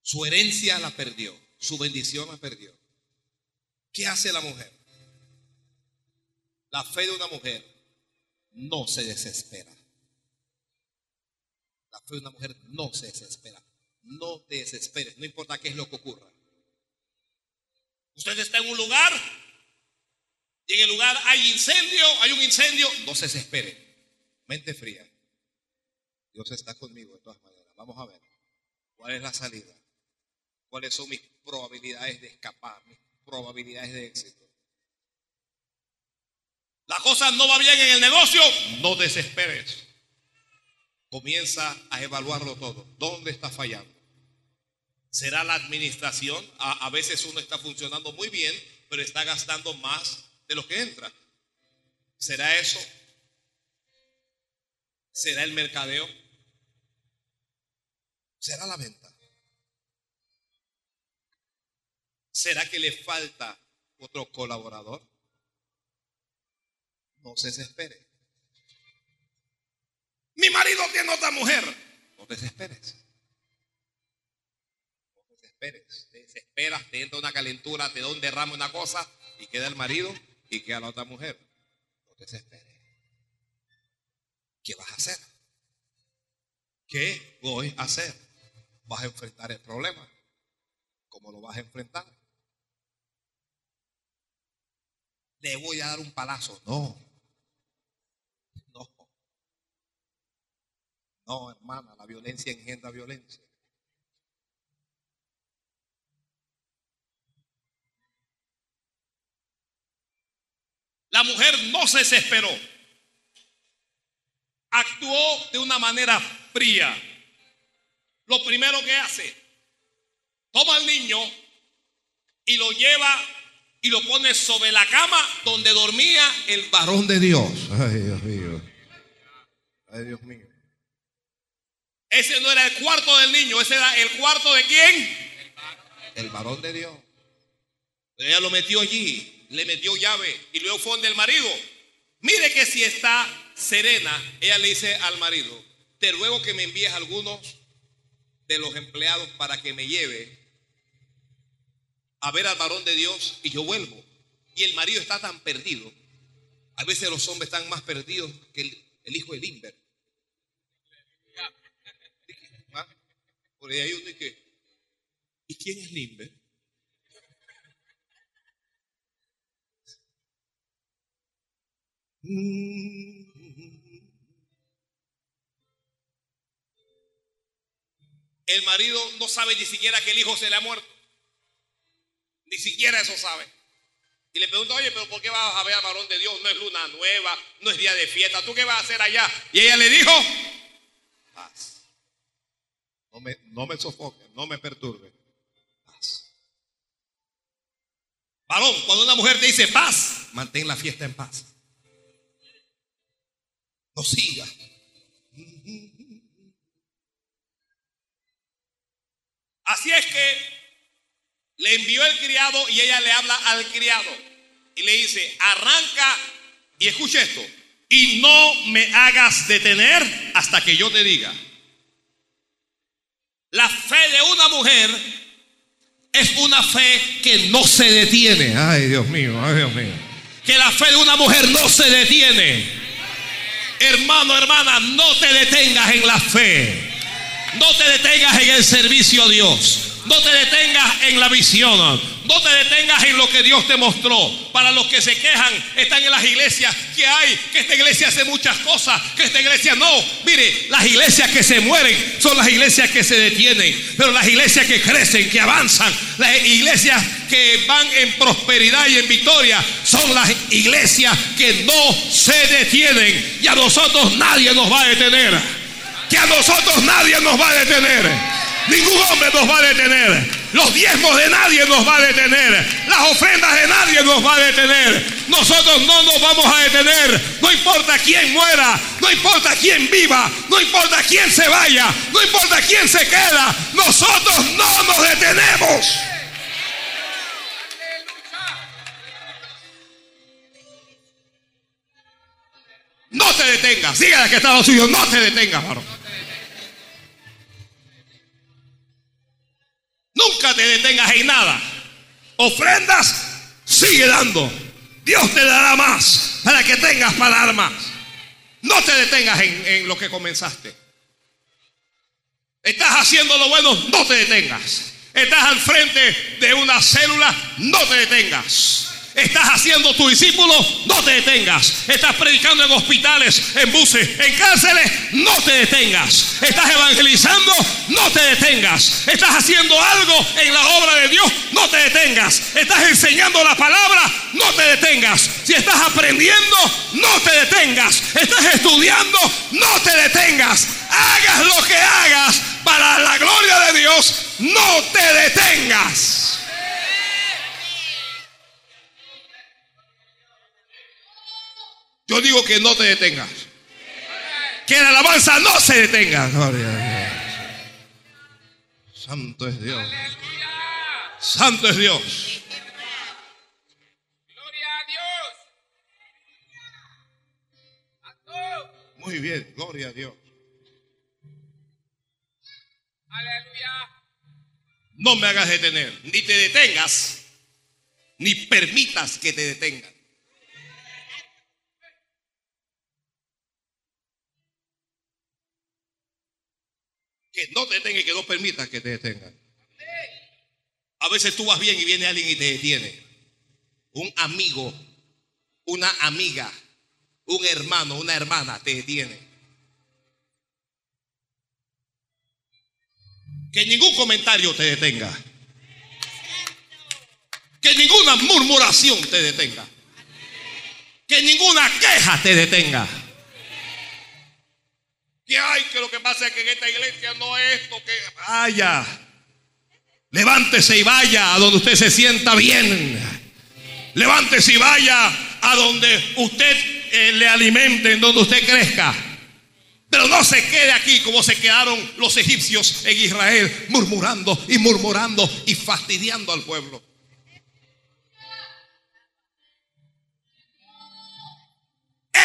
Su herencia la perdió, su bendición la perdió. ¿Qué hace la mujer? La fe de una mujer no se desespera. La fe de una mujer no se desespera. No te desesperes, no importa qué es lo que ocurra. Usted está en un lugar y en el lugar hay incendio, hay un incendio, no se desespere. Mente fría. Dios está conmigo de todas maneras. Vamos a ver cuál es la salida cuáles son mis probabilidades de escapar, mis probabilidades de éxito. La cosa no va bien en el negocio, no desesperes. Comienza a evaluarlo todo. ¿Dónde está fallando? ¿Será la administración? A, a, veces uno está funcionando muy bien, pero está gastando más de lo que entra. ¿Será eso? ¿Será el mercadeo? ¿Será la venta? ¿Será que le falta otro colaborador? No se desespere. Mi marido tiene otra mujer. No te desesperes. No te desesperes. Te desesperas, te entra una calentura, te da un derrame, una cosa, y queda el marido y queda la otra mujer. No te desesperes. ¿Qué vas a hacer? ¿Qué voy a hacer? Vas a enfrentar el problema. ¿Cómo lo vas a enfrentar? le voy a dar un palazo. No. No. No, hermana, la violencia engendra violencia. La mujer no se desesperó. Actuó de una manera fría. Lo primero que hace, toma al niño y lo lleva y lo pone sobre la cama donde dormía el varón de Dios. [LAUGHS] Ay, Dios mío. Ay, Dios mío. Ese no era el cuarto del niño, ese era el cuarto de quién? El varón de Dios. Ella lo metió allí, le metió llave y luego fue donde el marido. Mire que si está serena, ella le dice al marido, te ruego que me envíes algunos de los empleados para que me lleve a ver al varón de Dios y yo vuelvo. Y el marido está tan perdido. A veces los hombres están más perdidos que el, hijo de Limber. ¿Ah? Por ahí hay uno y que, ¿y quién es Limber? El marido no sabe ni siquiera que el hijo se le ha muerto. Ni siquiera eso sabe. Y le pregunta, oye, pero ¿por qué vas a ver al varón de Dios? No es luna nueva, no es día de fiesta. ¿Tú qué vas a hacer allá? Y ella le dijo, paz. No me, no me sofoque, no me perturbe. Paz. Varón, cuando una mujer te dice paz, mantén la fiesta en paz. No siga. Así es que le envió el criado y ella le habla al criado y le dice, arranca y escucha esto, y no me hagas detener hasta que yo te diga. La fe de una mujer es una fe que no se detiene. Ay, Dios mío, ay, Dios mío. Que la fe de una mujer no se detiene. Hermano, hermana, no te detengas en la fe. No te detengas en el servicio a Dios. No te detengas en la visión. No te detengas en lo que Dios te mostró. Para los que se quejan, están en las iglesias que hay, que esta iglesia hace muchas cosas, que esta iglesia no. Mire, las iglesias que se mueren son las iglesias que se detienen. Pero las iglesias que crecen, que avanzan, las iglesias que van en prosperidad y en victoria, son las iglesias que no se detienen. Y a nosotros nadie nos va a detener. Que a nosotros nadie nos va a detener. Ningún hombre nos va a detener. Los diezmos de nadie nos va a detener. Las ofrendas de nadie nos va a detener. Nosotros no nos vamos a detener. No importa quién muera. No importa quién viva. No importa quién se vaya. No importa quién se queda. Nosotros no nos detenemos. No te detengas. Dígale que está lo suyo. No te detengas, varón. Nunca te detengas en nada. Ofrendas, sigue dando. Dios te dará más para que tengas para dar más. No te detengas en, en lo que comenzaste. Estás haciendo lo bueno, no te detengas. Estás al frente de una célula, no te detengas. Estás haciendo tu discípulo, no te detengas. Estás predicando en hospitales, en buses, en cárceles, no te detengas. Estás evangelizando, no te detengas. Estás haciendo algo en la obra de Dios, no te detengas. Estás enseñando la palabra, no te detengas. Si estás aprendiendo, no te detengas. Estás estudiando, no te detengas. Hagas lo que hagas para la gloria de Dios, no te detengas. Yo digo que no te detengas. Que la alabanza no se detenga. Gloria a Dios. Santo es Dios. Santo es Dios. Gloria a Dios. Muy bien, gloria a Dios. Aleluya. No me hagas detener. Ni te detengas, ni permitas que te detengan. Que no te detengan y que no permitas que te detengan. A veces tú vas bien y viene alguien y te detiene. Un amigo, una amiga, un hermano, una hermana te detiene. Que ningún comentario te detenga. Que ninguna murmuración te detenga. Que ninguna queja te detenga. Que hay que lo que pasa es que en esta iglesia no es esto que vaya. Levántese y vaya a donde usted se sienta bien. Levántese y vaya a donde usted eh, le alimente, en donde usted crezca. Pero no se quede aquí como se quedaron los egipcios en Israel, murmurando y murmurando y fastidiando al pueblo.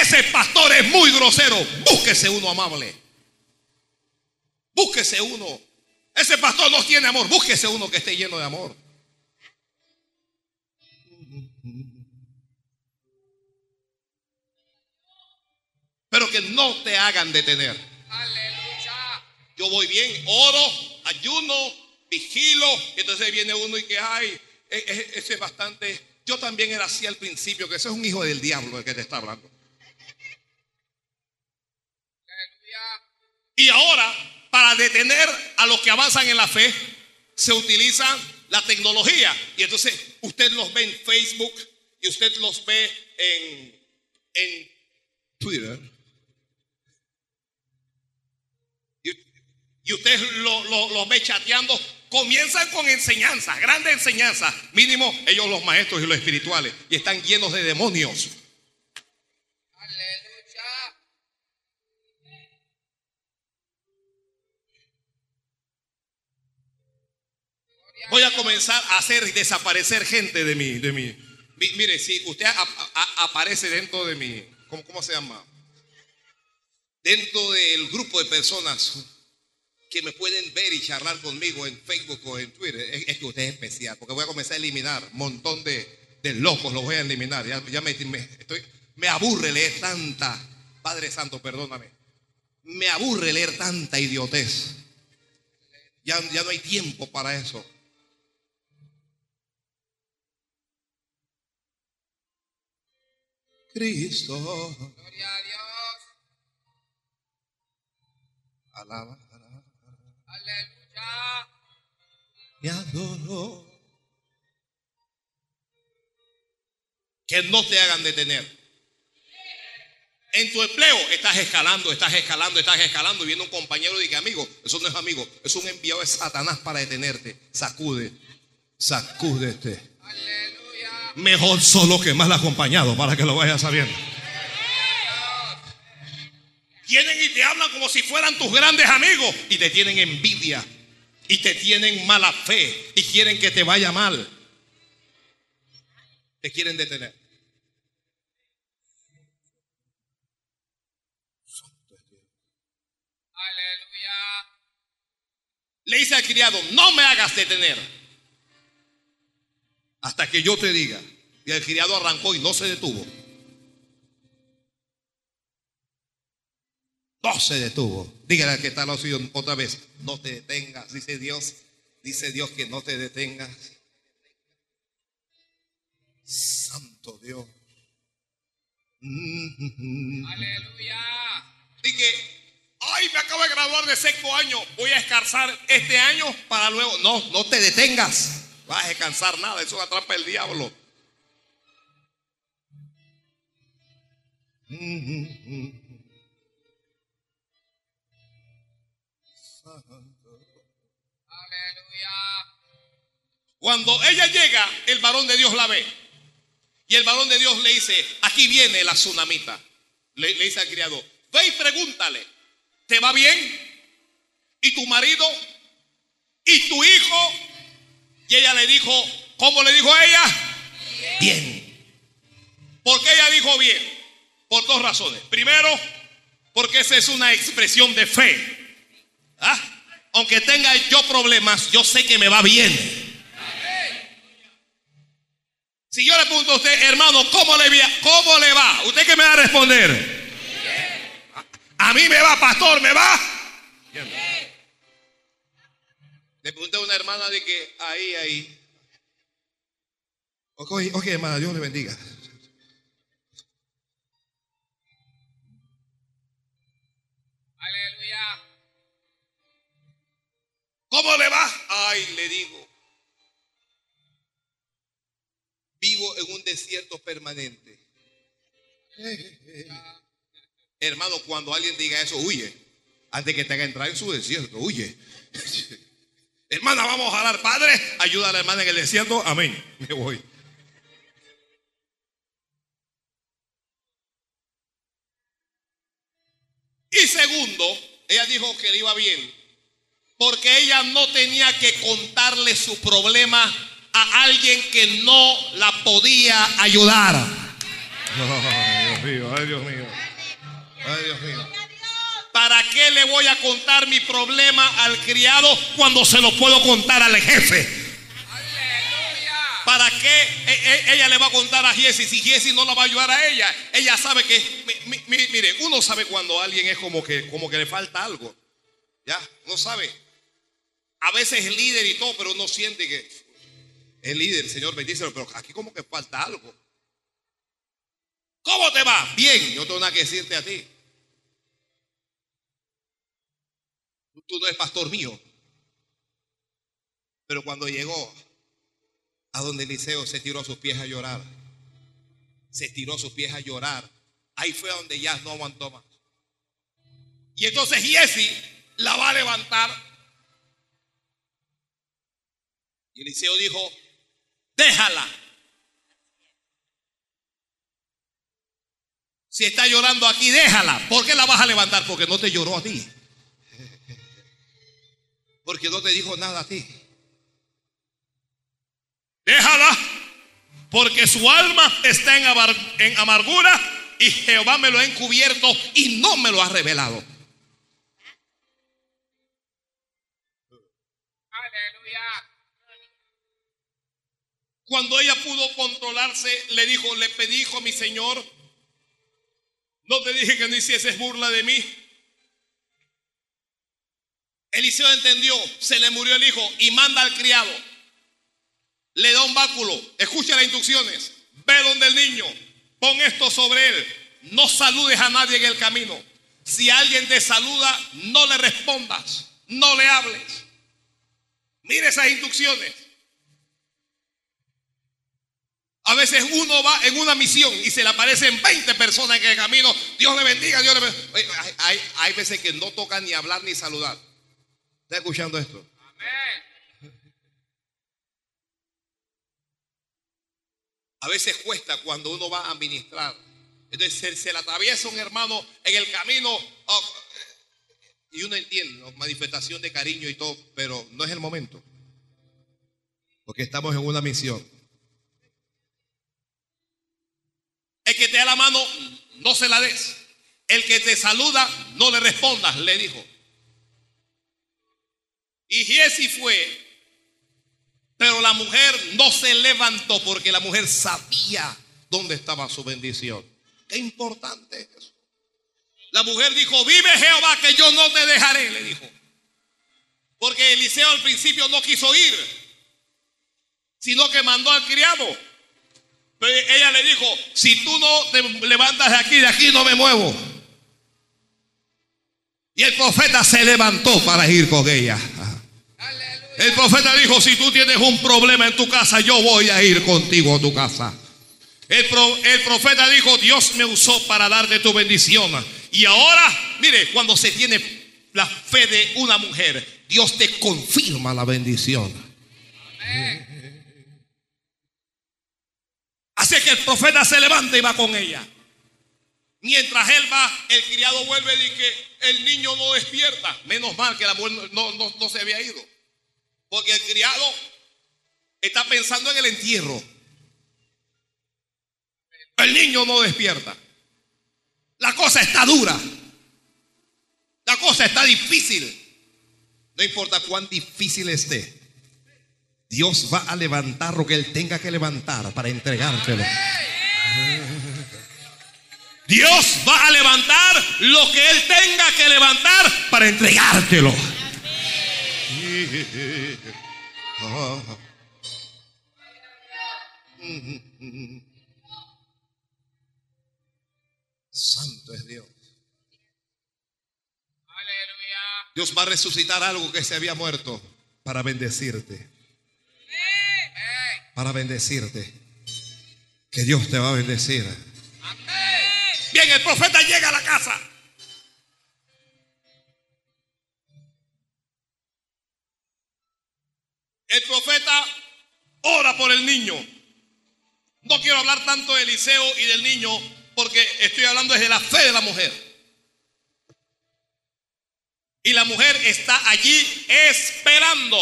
Ese pastor es muy grosero. Búsquese uno amable. Búsquese uno. Ese pastor no tiene amor. Búsquese uno que esté lleno de amor. Pero que no te hagan detener. Aleluya. Yo voy bien, oro, ayuno, vigilo. Y entonces viene uno y que, ay, e- e- ese es bastante. Yo también era así al principio, que ese es un hijo del diablo el que te está hablando. Aleluya. Y ahora, para, de- detener a los que avanzan en la fe, se utiliza la tecnología. Y entonces usted los ve en Facebook y usted los ve en, en Twitter. Y, usted lo- lo- los ve chateando. Comienzan con enseñanzas, grandes enseñanzas. Mínimo ellos los maestros y los espirituales. Y están llenos de demonios. Voy a comenzar a hacer desaparecer gente de mí, de mí. Mi- Mire, si usted aparece dentro de mí, ¿cómo, ¿cómo se llama? Dentro del grupo de personas que me pueden ver y charlar conmigo en Facebook o en Twitter, es, es que usted es especial, porque voy a comenzar a eliminar un montón de, de locos, los voy a eliminar. Ya, ya me, me- estoy, me aburre leer tanta, Padre Santo, perdóname, me aburre leer tanta idiotez. Ya, ya no hay tiempo para eso. Cristo. Gloria a Dios. Alaba, Aleluya. y adoro. Que no te hagan detener. En tu empleo estás escalando, estás escalando, estás escalando. Y viene un compañero y dice, amigo, eso no es amigo, es un enviado de Satanás para detenerte. Sacude, sacúdete. Mejor solo que mal acompañado para que lo vayas sabiendo. Vienen y te hablan como si fueran tus grandes amigos y te tienen envidia y te tienen mala fe y quieren que te vaya mal. Te quieren detener. Aleluya. Le dice al criado, no me hagas detener hasta que yo te diga. Y el criado arrancó y no se detuvo. No se detuvo. Dígale al que está al suyo otra vez, no te detengas, dice Dios. Dice Dios que no te detengas. Santo Dios. Aleluya. Dije, ay, me acabo de graduar de sexto año, voy a descansar este año para luego. No, no te detengas. Vas a descansar nada, eso es una trampa del diablo. Cuando ella llega, el varón de Dios la ve. Y el varón de Dios le dice, aquí viene la tsunamita. Le, le dice al criado, ve y pregúntale, ¿te va bien? ¿Y tu marido? ¿Y tu hijo? Y ella le dijo, ¿cómo le dijo a ella? Bien. ¿Por qué ella dijo bien? Por dos razones. Primero, porque esa es una expresión de fe. ¿Ah? Aunque tenga yo problemas, yo sé que me va bien. Si yo le pregunto a usted, hermano, ¿cómo le, va? ¿cómo le va? ¿Usted qué me va a responder? A mí me va, pastor, me va. Le pregunté a una hermana de que ahí, ahí. Ok, ok, hermana, Dios le bendiga. Aleluya. ¿Cómo le va? Ay, le digo. Vivo en un desierto permanente. Hermano, cuando alguien diga eso, huye. Antes que te haga entrar en su desierto, huye. [LAUGHS] Hermana, vamos a orar. Padre, ayuda a la hermana en el desierto. Amén. Me voy. Y segundo, ella dijo que le iba bien. Porque ella no tenía que contarle su problema a alguien que no la podía ayudar. Ay, Dios mío, ay, Dios mío. Ay, Dios mío. ¿Para qué le voy a contar mi problema al criado cuando se lo puedo contar al jefe? ¿Para qué e- e- ella le va a contar a Jesse si Jesse no la va a ayudar a ella? Ella sabe que, mi- mi- mi- mire, uno sabe cuando alguien es como que, como que le falta algo. Ya, no sabe. A veces es líder y todo, pero uno siente que es líder, Señor, bendícelo, pero aquí como que falta algo. ¿Cómo te va? Bien, yo tengo nada que decirte a ti. Tú no eres pastor mío. Pero cuando llegó a donde Eliseo se tiró a sus pies a llorar, se tiró a sus pies a llorar, ahí fue donde ya no aguantó más. Y entonces Jesse la va a levantar. Y Eliseo dijo, déjala. Si está llorando aquí, déjala. ¿Por qué la vas a levantar? Porque no te lloró a ti. Porque no te dijo nada a ti. Déjala. Porque su alma está en, abar- en amargura y Jehová me lo ha encubierto y no me lo ha revelado. Aleluya. Cuando ella pudo controlarse, le dijo, le pedí a mi señor, no te dije que no hicieses burla de mí. Eliseo entendió, se le murió el hijo y manda al criado. Le da un báculo, escucha las instrucciones, ve donde el niño, pon esto sobre él, no saludes a nadie en el camino. Si alguien te saluda, no le respondas, no le hables. Mire esas instrucciones. A veces uno va en una misión y se le aparecen 20 personas en el camino. Dios le bendiga, Dios le bendiga. Hay veces que no toca ni hablar ni saludar. ¿Está escuchando esto? A veces cuesta cuando uno va a ministrar. Entonces se, se le atraviesa un hermano en el camino. oh, y uno entiende, ¿no? manifestación de cariño y todo, pero no es el momento. Porque estamos en una misión. El que te da la mano, no se la des. El que te saluda, no le respondas, le dijo. Y Giesi fue pero la mujer no se levantó porque la mujer sabía dónde estaba su bendición. Qué importante es eso. La mujer dijo, vive Jehová que yo no te dejaré, le dijo. Porque Eliseo al principio no quiso ir, sino que mandó al criado. Pero ella le dijo, si tú no te levantas de aquí, de aquí no me muevo. Y el profeta se levantó para ir con ella. El profeta dijo, si tú tienes un problema en tu casa, yo voy a ir contigo a tu casa. El, pro- el profeta dijo, Dios me usó para darte tu bendición. Y ahora, mire, cuando se tiene la fe de una mujer, Dios te confirma la bendición. Así que el profeta se levanta y va con ella. Mientras él va, el criado vuelve y que el niño no despierta. Menos mal que la mujer no se había ido. Porque el criado está pensando en el entierro. El niño no despierta. La cosa está dura. La cosa está difícil. No importa cuán difícil esté. Dios va a levantar lo que Él tenga que levantar para entregártelo. Dios va a levantar lo que Él tenga que levantar para entregártelo. Santo es Dios. Aleluya. Dios va a resucitar algo que se había muerto para bendecirte. Para bendecirte. Que Dios te va a bendecir. Bien, el profeta llega a la casa. El profeta ora por el niño. No quiero hablar tanto de Eliseo y del niño porque estoy hablando desde la fe de la mujer. Y la mujer está allí esperando.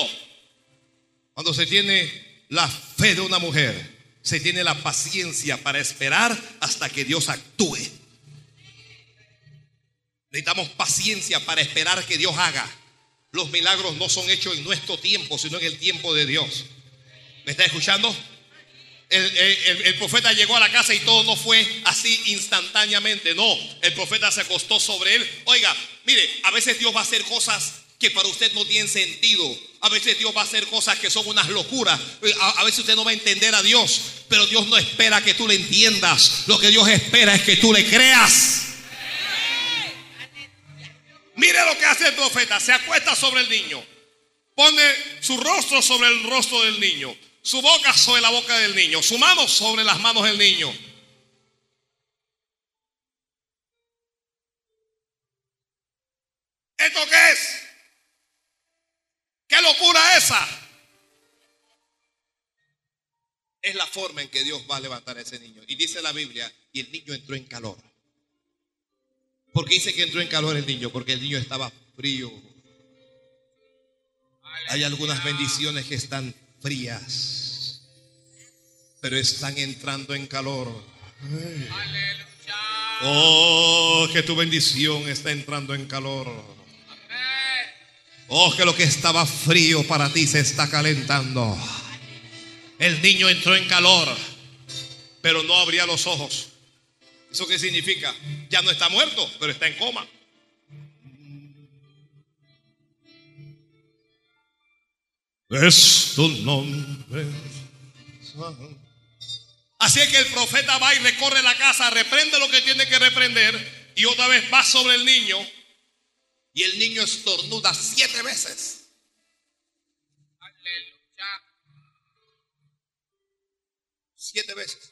Cuando se tiene la fe de una mujer, se tiene la paciencia para esperar hasta que Dios actúe. Necesitamos paciencia para esperar que Dios haga. Los milagros no son hechos en nuestro tiempo, sino en el tiempo de Dios. ¿Me está escuchando? El, profeta llegó a la casa y todo no fue así instantáneamente. No, el profeta se acostó sobre él. Oiga, mire, a veces Dios va a hacer cosas que para usted no tienen sentido. A veces Dios va a hacer cosas que son unas locuras. A, a veces usted no va a entender a Dios, pero Dios no espera que tú le entiendas. Lo que Dios espera es que tú le creas. Lo que hace el profeta. Se acuesta sobre el niño. Pone su rostro sobre el rostro del niño. Su boca sobre la boca del niño. Su mano sobre las manos del niño. ¿Esto qué es? ¿Qué locura esa? Es la forma en que Dios va a levantar a ese niño. Y dice la Biblia, y el niño entró en calor. ¿Por qué dice que entró en calor el niño? Porque el niño estaba frío. Hay algunas bendiciones que están frías, pero están entrando en calor. Oh, que tu bendición está entrando en calor. Oh, que lo que estaba frío para ti se está calentando. El niño entró en calor, pero no abría los ojos. ¿Eso qué significa? Ya no está muerto, pero está en coma. Es tu nombre. Así es que el profeta va y recorre la casa, reprende lo que tiene que reprender y otra vez va sobre el niño y el niño estornuda siete veces. Aleluya. Siete veces.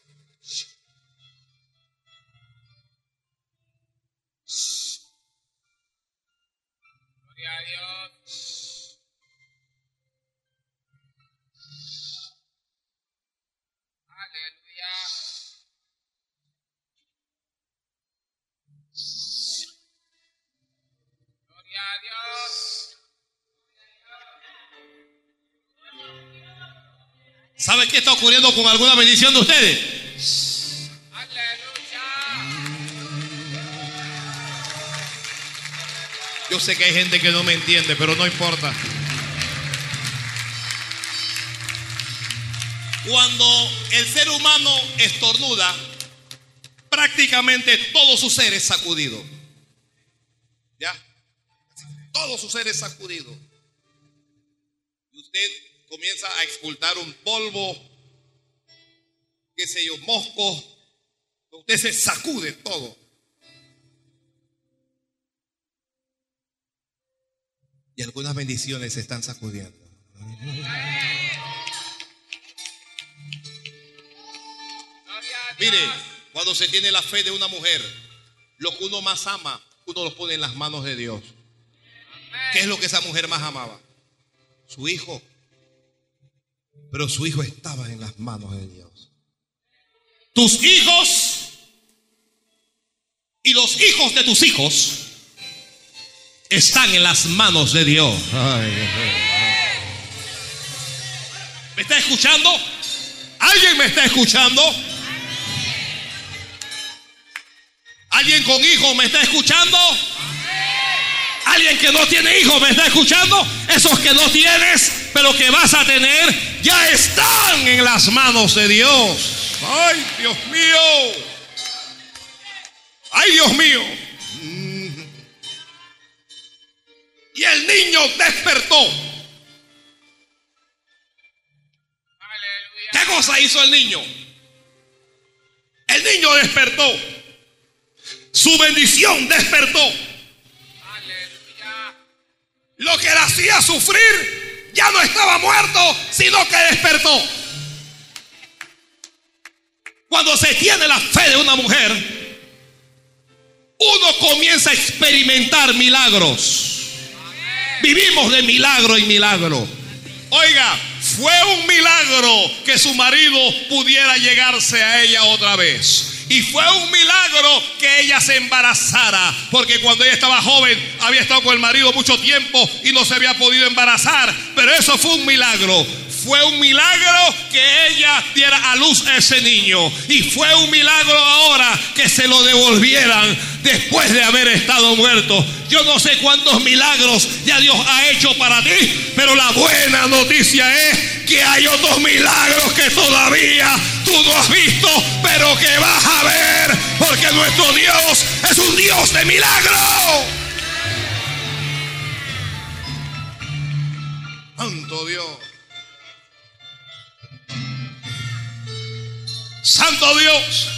Aleluya. Gloria a Dios. ¿Sabe qué está ocurriendo con alguna bendición de ustedes? Sé que hay gente que no me entiende, pero no importa. Cuando el ser humano estornuda, prácticamente todo su ser es sacudido. ¿Ya? Todo su ser es sacudido. Y usted comienza a expulsar un polvo, qué sé yo, mosco. Usted se sacude todo. Y algunas bendiciones se están sacudiendo. Mire, cuando se tiene la fe de una mujer, lo que uno más ama, uno lo pone en las manos de Dios. ¿Qué es lo que esa mujer más amaba? Su hijo. Pero su hijo estaba en las manos de Dios. Tus hijos y los hijos de tus hijos están en las manos de Dios. ¿Me está escuchando? ¿Alguien me está escuchando? ¿Alguien con hijos me está escuchando? ¿Alguien que no tiene hijos me está escuchando? Esos que no tienes, pero que vas a tener, ya están en las manos de Dios. Ay, Dios mío. Ay, Dios mío. Y el niño despertó. Aleluya. ¿Qué cosa hizo el niño? El niño despertó. Su bendición despertó. Aleluya. Lo que le hacía sufrir ya no estaba muerto, sino que despertó. Cuando se tiene la fe de una mujer, uno comienza a experimentar milagros. Vivimos de milagro en milagro. Oiga, fue un milagro que su marido pudiera llegarse a ella otra vez. Y fue un milagro que ella se embarazara, porque cuando ella estaba joven había estado con el marido mucho tiempo y no se había podido embarazar. Pero eso fue un milagro. Fue un milagro que ella diera a luz a ese niño. Y fue un milagro ahora que se lo devolvieran después de haber estado muerto. Yo no sé cuántos milagros ya Dios ha hecho para ti, pero la buena noticia es que hay otros milagros que todavía tú no has visto, pero que vas a ver, porque nuestro Dios es un Dios de milagros. Santo Dios. Santo Dios.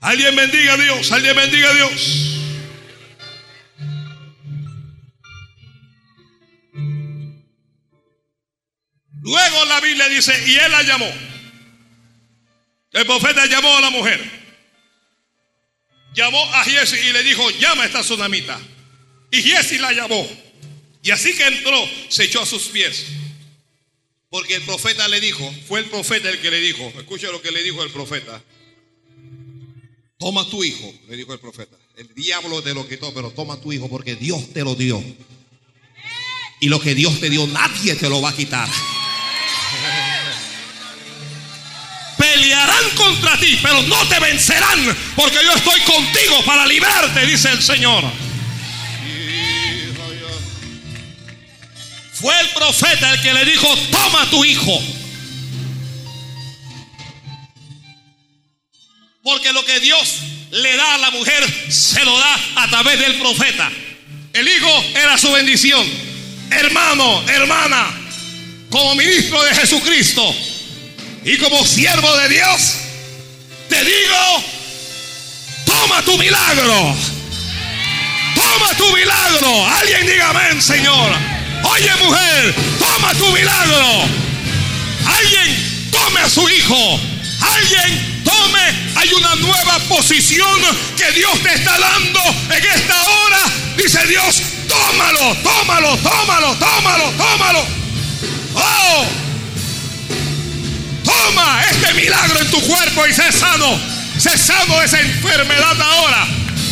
Alguien bendiga a Dios, alguien bendiga a Dios. Luego la Biblia dice, y él la llamó. El profeta llamó a la mujer. Llamó a Giesi y le dijo, llama a esta tsunamita. Y Giesi la llamó. Y así que entró, se echó a sus pies. Porque el profeta le dijo, fue el profeta el que le dijo, escucha lo que le dijo el profeta. Toma tu hijo, le dijo el profeta. El diablo te lo quitó, pero toma tu hijo porque Dios te lo dio. Y lo que Dios te dio, nadie te lo va a quitar. [LAUGHS] Pelearán contra ti, pero no te vencerán, porque yo estoy contigo para librarte, dice el Señor. Fue el profeta el que le dijo, toma tu hijo. Porque lo que Dios le da a la mujer, se lo da a través del profeta. El hijo era su bendición. Hermano, hermana, como ministro de Jesucristo y como siervo de Dios, te digo, toma tu milagro. Toma tu milagro. Alguien diga amén, Señor. Oye mujer, toma tu milagro. Alguien tome a su hijo. Alguien tome. Hay una nueva posición que Dios te está dando en esta hora. Dice Dios, tómalo, tómalo, tómalo, tómalo, tómalo. Oh, toma este milagro en tu cuerpo y sé sano. Sé sano de esa enfermedad ahora.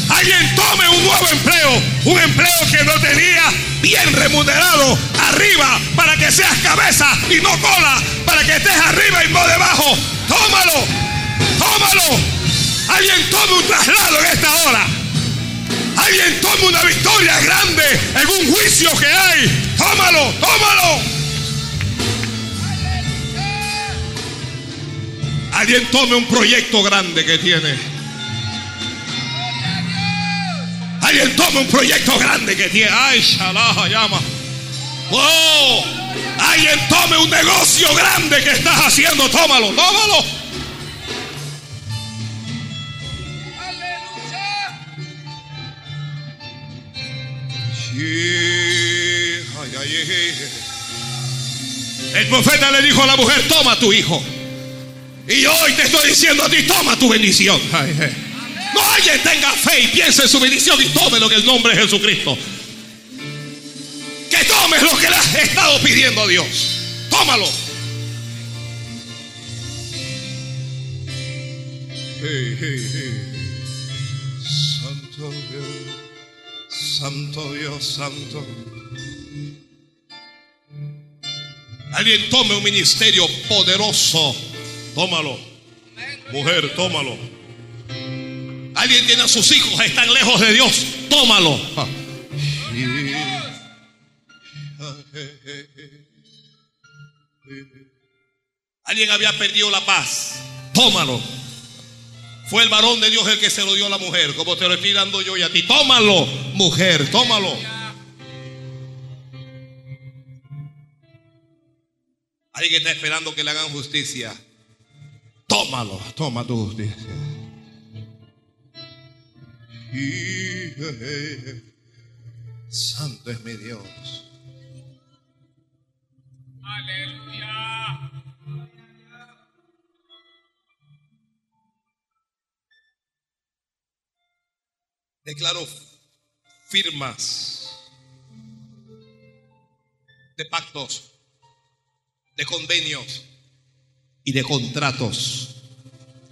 Alguien tome un nuevo empleo, un empleo que no tenía bien remunerado arriba para que seas cabeza y no cola, para que estés arriba y no debajo. Tómalo, tómalo. Alguien tome un traslado en esta hora. Alguien tome una victoria grande en un juicio que hay. Tómalo, tómalo. Alguien tome un proyecto grande que tiene. Alguien tome un proyecto grande que tiene. Ay, shalá, llama. Oh, alguien tome un negocio grande que estás haciendo. Tómalo, tómalo. Aleluya. El profeta le dijo a la mujer, toma tu hijo. Y hoy te estoy diciendo a ti, toma tu bendición. Ay, ay. Alguien tenga fe y piense en su bendición y tome lo que el nombre de Jesucristo. Que tomes lo que le has estado pidiendo a Dios. Tómalo. Hey, hey, hey. Santo Dios, Santo Dios, Santo. Alguien tome un ministerio poderoso. Tómalo. Mujer, tómalo. Alguien tiene a sus hijos, están lejos de Dios. Tómalo. Alguien había perdido la paz. Tómalo. Fue el varón de Dios el que se lo dio a la mujer, como te lo estoy dando yo y a ti. Tómalo, mujer, tómalo. Alguien está esperando que le hagan justicia. Tómalo, toma tu justicia. Santo es mi Dios. Aleluya. Declaro firmas de pactos, de convenios y de contratos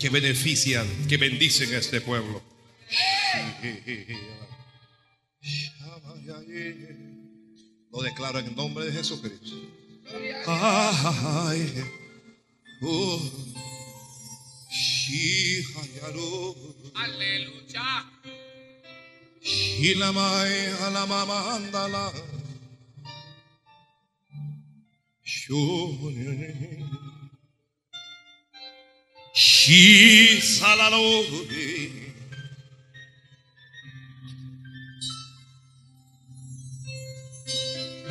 que benefician, que bendicen a este pueblo. Lo declaro en nombre de Jesucristo. Ay, oh, Aleluya. shi, la mai, ala, mama, andala. Shi, salalo.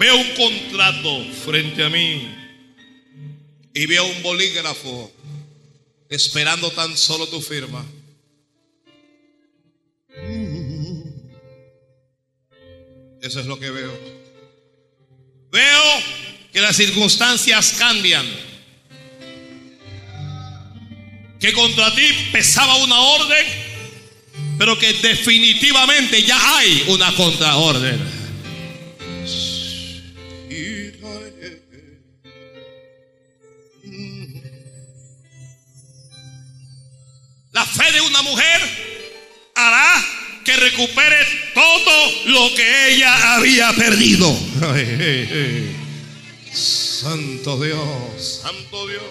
Veo un contrato frente a mí y veo un bolígrafo esperando tan solo tu firma. Mm. Eso es lo que veo. Veo que las circunstancias cambian. Que contra ti pesaba una orden, pero que definitivamente ya hay una contraorden. La fe de una mujer hará que recupere todo lo que ella había perdido. Santo Dios, Santo Dios.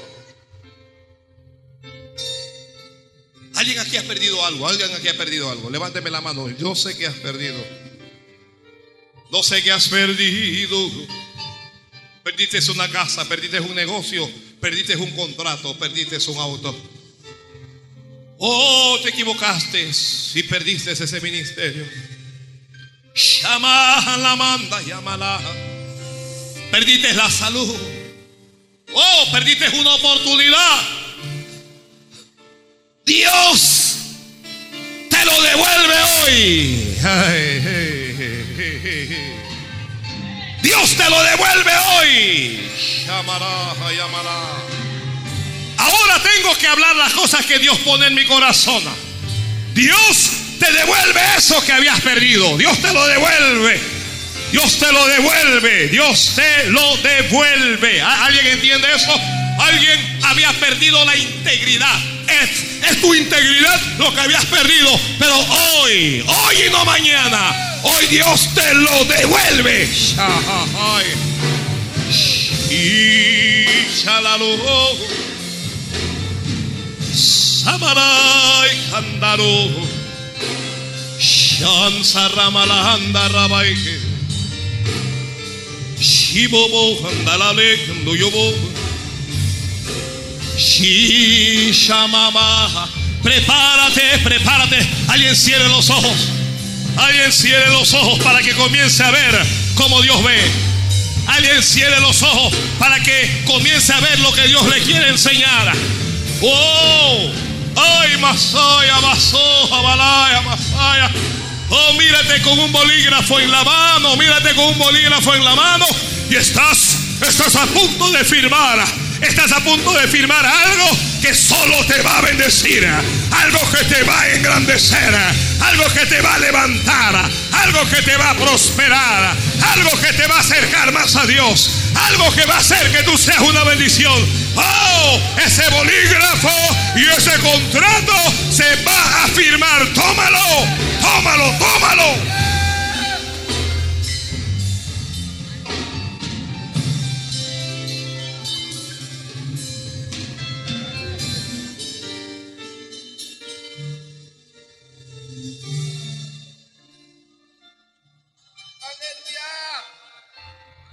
Alguien aquí ha perdido algo, alguien aquí ha perdido algo. Levánteme la mano. Yo sé que has perdido. No sé que has perdido. Perdiste una casa, perdiste un negocio, perdiste un contrato, perdiste un auto. Oh, te equivocaste y perdiste ese ministerio. Llama la manda, llámala. Perdiste la salud. Oh, perdiste una oportunidad. Dios te lo devuelve hoy. Dios te lo devuelve hoy. Llamará, llamará. Ahora tengo que hablar las cosas que Dios pone en mi corazón. Dios te devuelve eso que habías perdido. Dios te lo devuelve. Dios te lo devuelve. Dios te lo devuelve. ¿Alguien entiende eso? Alguien había perdido la integridad. Es, tu integridad lo que habías perdido. Pero hoy, hoy y no mañana, hoy Dios te lo devuelve. Y Samarai Kandaro Shansa Ramalanda Rabaike Shibobo Handalale Kandoyobo Shishamama Prepárate, prepárate. Alguien cierre los ojos. Alguien cierre los ojos para que comience a ver cómo Dios ve. Alguien cierre los ojos para que comience a ver lo que Dios le quiere enseñar. ¡Oh! ¡Ay, Masaya, Masoja, Balaya, Masaya! Oh, mírate con un bolígrafo en la mano, mírate con un bolígrafo en la mano y estás, estás a punto de firmar. Estás a punto de firmar algo que solo te va a bendecir, algo que te va a engrandecer, algo que te va a levantar, algo que te va a prosperar, algo que te va a acercar más a Dios, algo que va a hacer que tú seas una bendición. Oh, ese bolígrafo y ese contrato se va a firmar. Tómalo, tómalo, tómalo.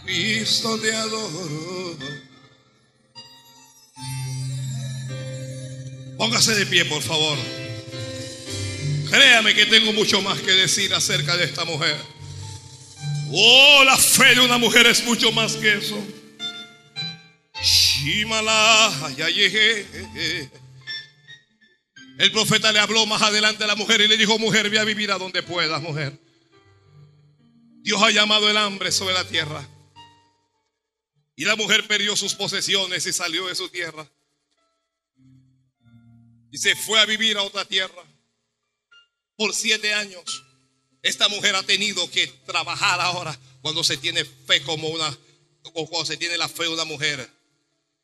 Cristo te adoro. Póngase de pie, por favor. Créame que tengo mucho más que decir acerca de esta mujer. Oh, la fe de una mujer es mucho más que eso. Shimala, ya llegué. El profeta le habló más adelante a la mujer y le dijo, mujer, ve a vivir a donde puedas, mujer. Dios ha llamado el hambre sobre la tierra. Y la mujer perdió sus posesiones y salió de su tierra. Y se fue a vivir a otra tierra. Por siete años. Esta mujer ha tenido que trabajar ahora cuando se tiene fe como una, o cuando se tiene la fe de una mujer.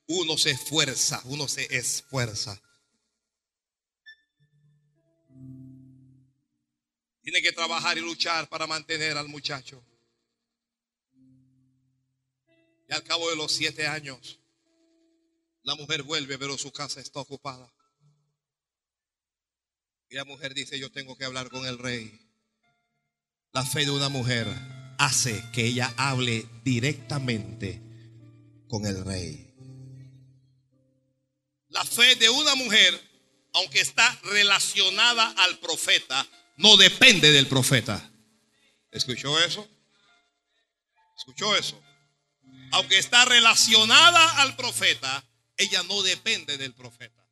Uno se esfuerza, uno se esfuerza. Tiene que trabajar y luchar para mantener al muchacho. Y al cabo de los siete años, la mujer vuelve, pero su casa está ocupada. Y la mujer dice, yo tengo que hablar con el rey. La fe de una mujer hace que ella hable directamente con el rey. La fe de una mujer, aunque está relacionada al profeta, no depende del profeta. ¿Escuchó eso? ¿Escuchó eso? aunque está relacionada al profeta, ella no depende del profeta.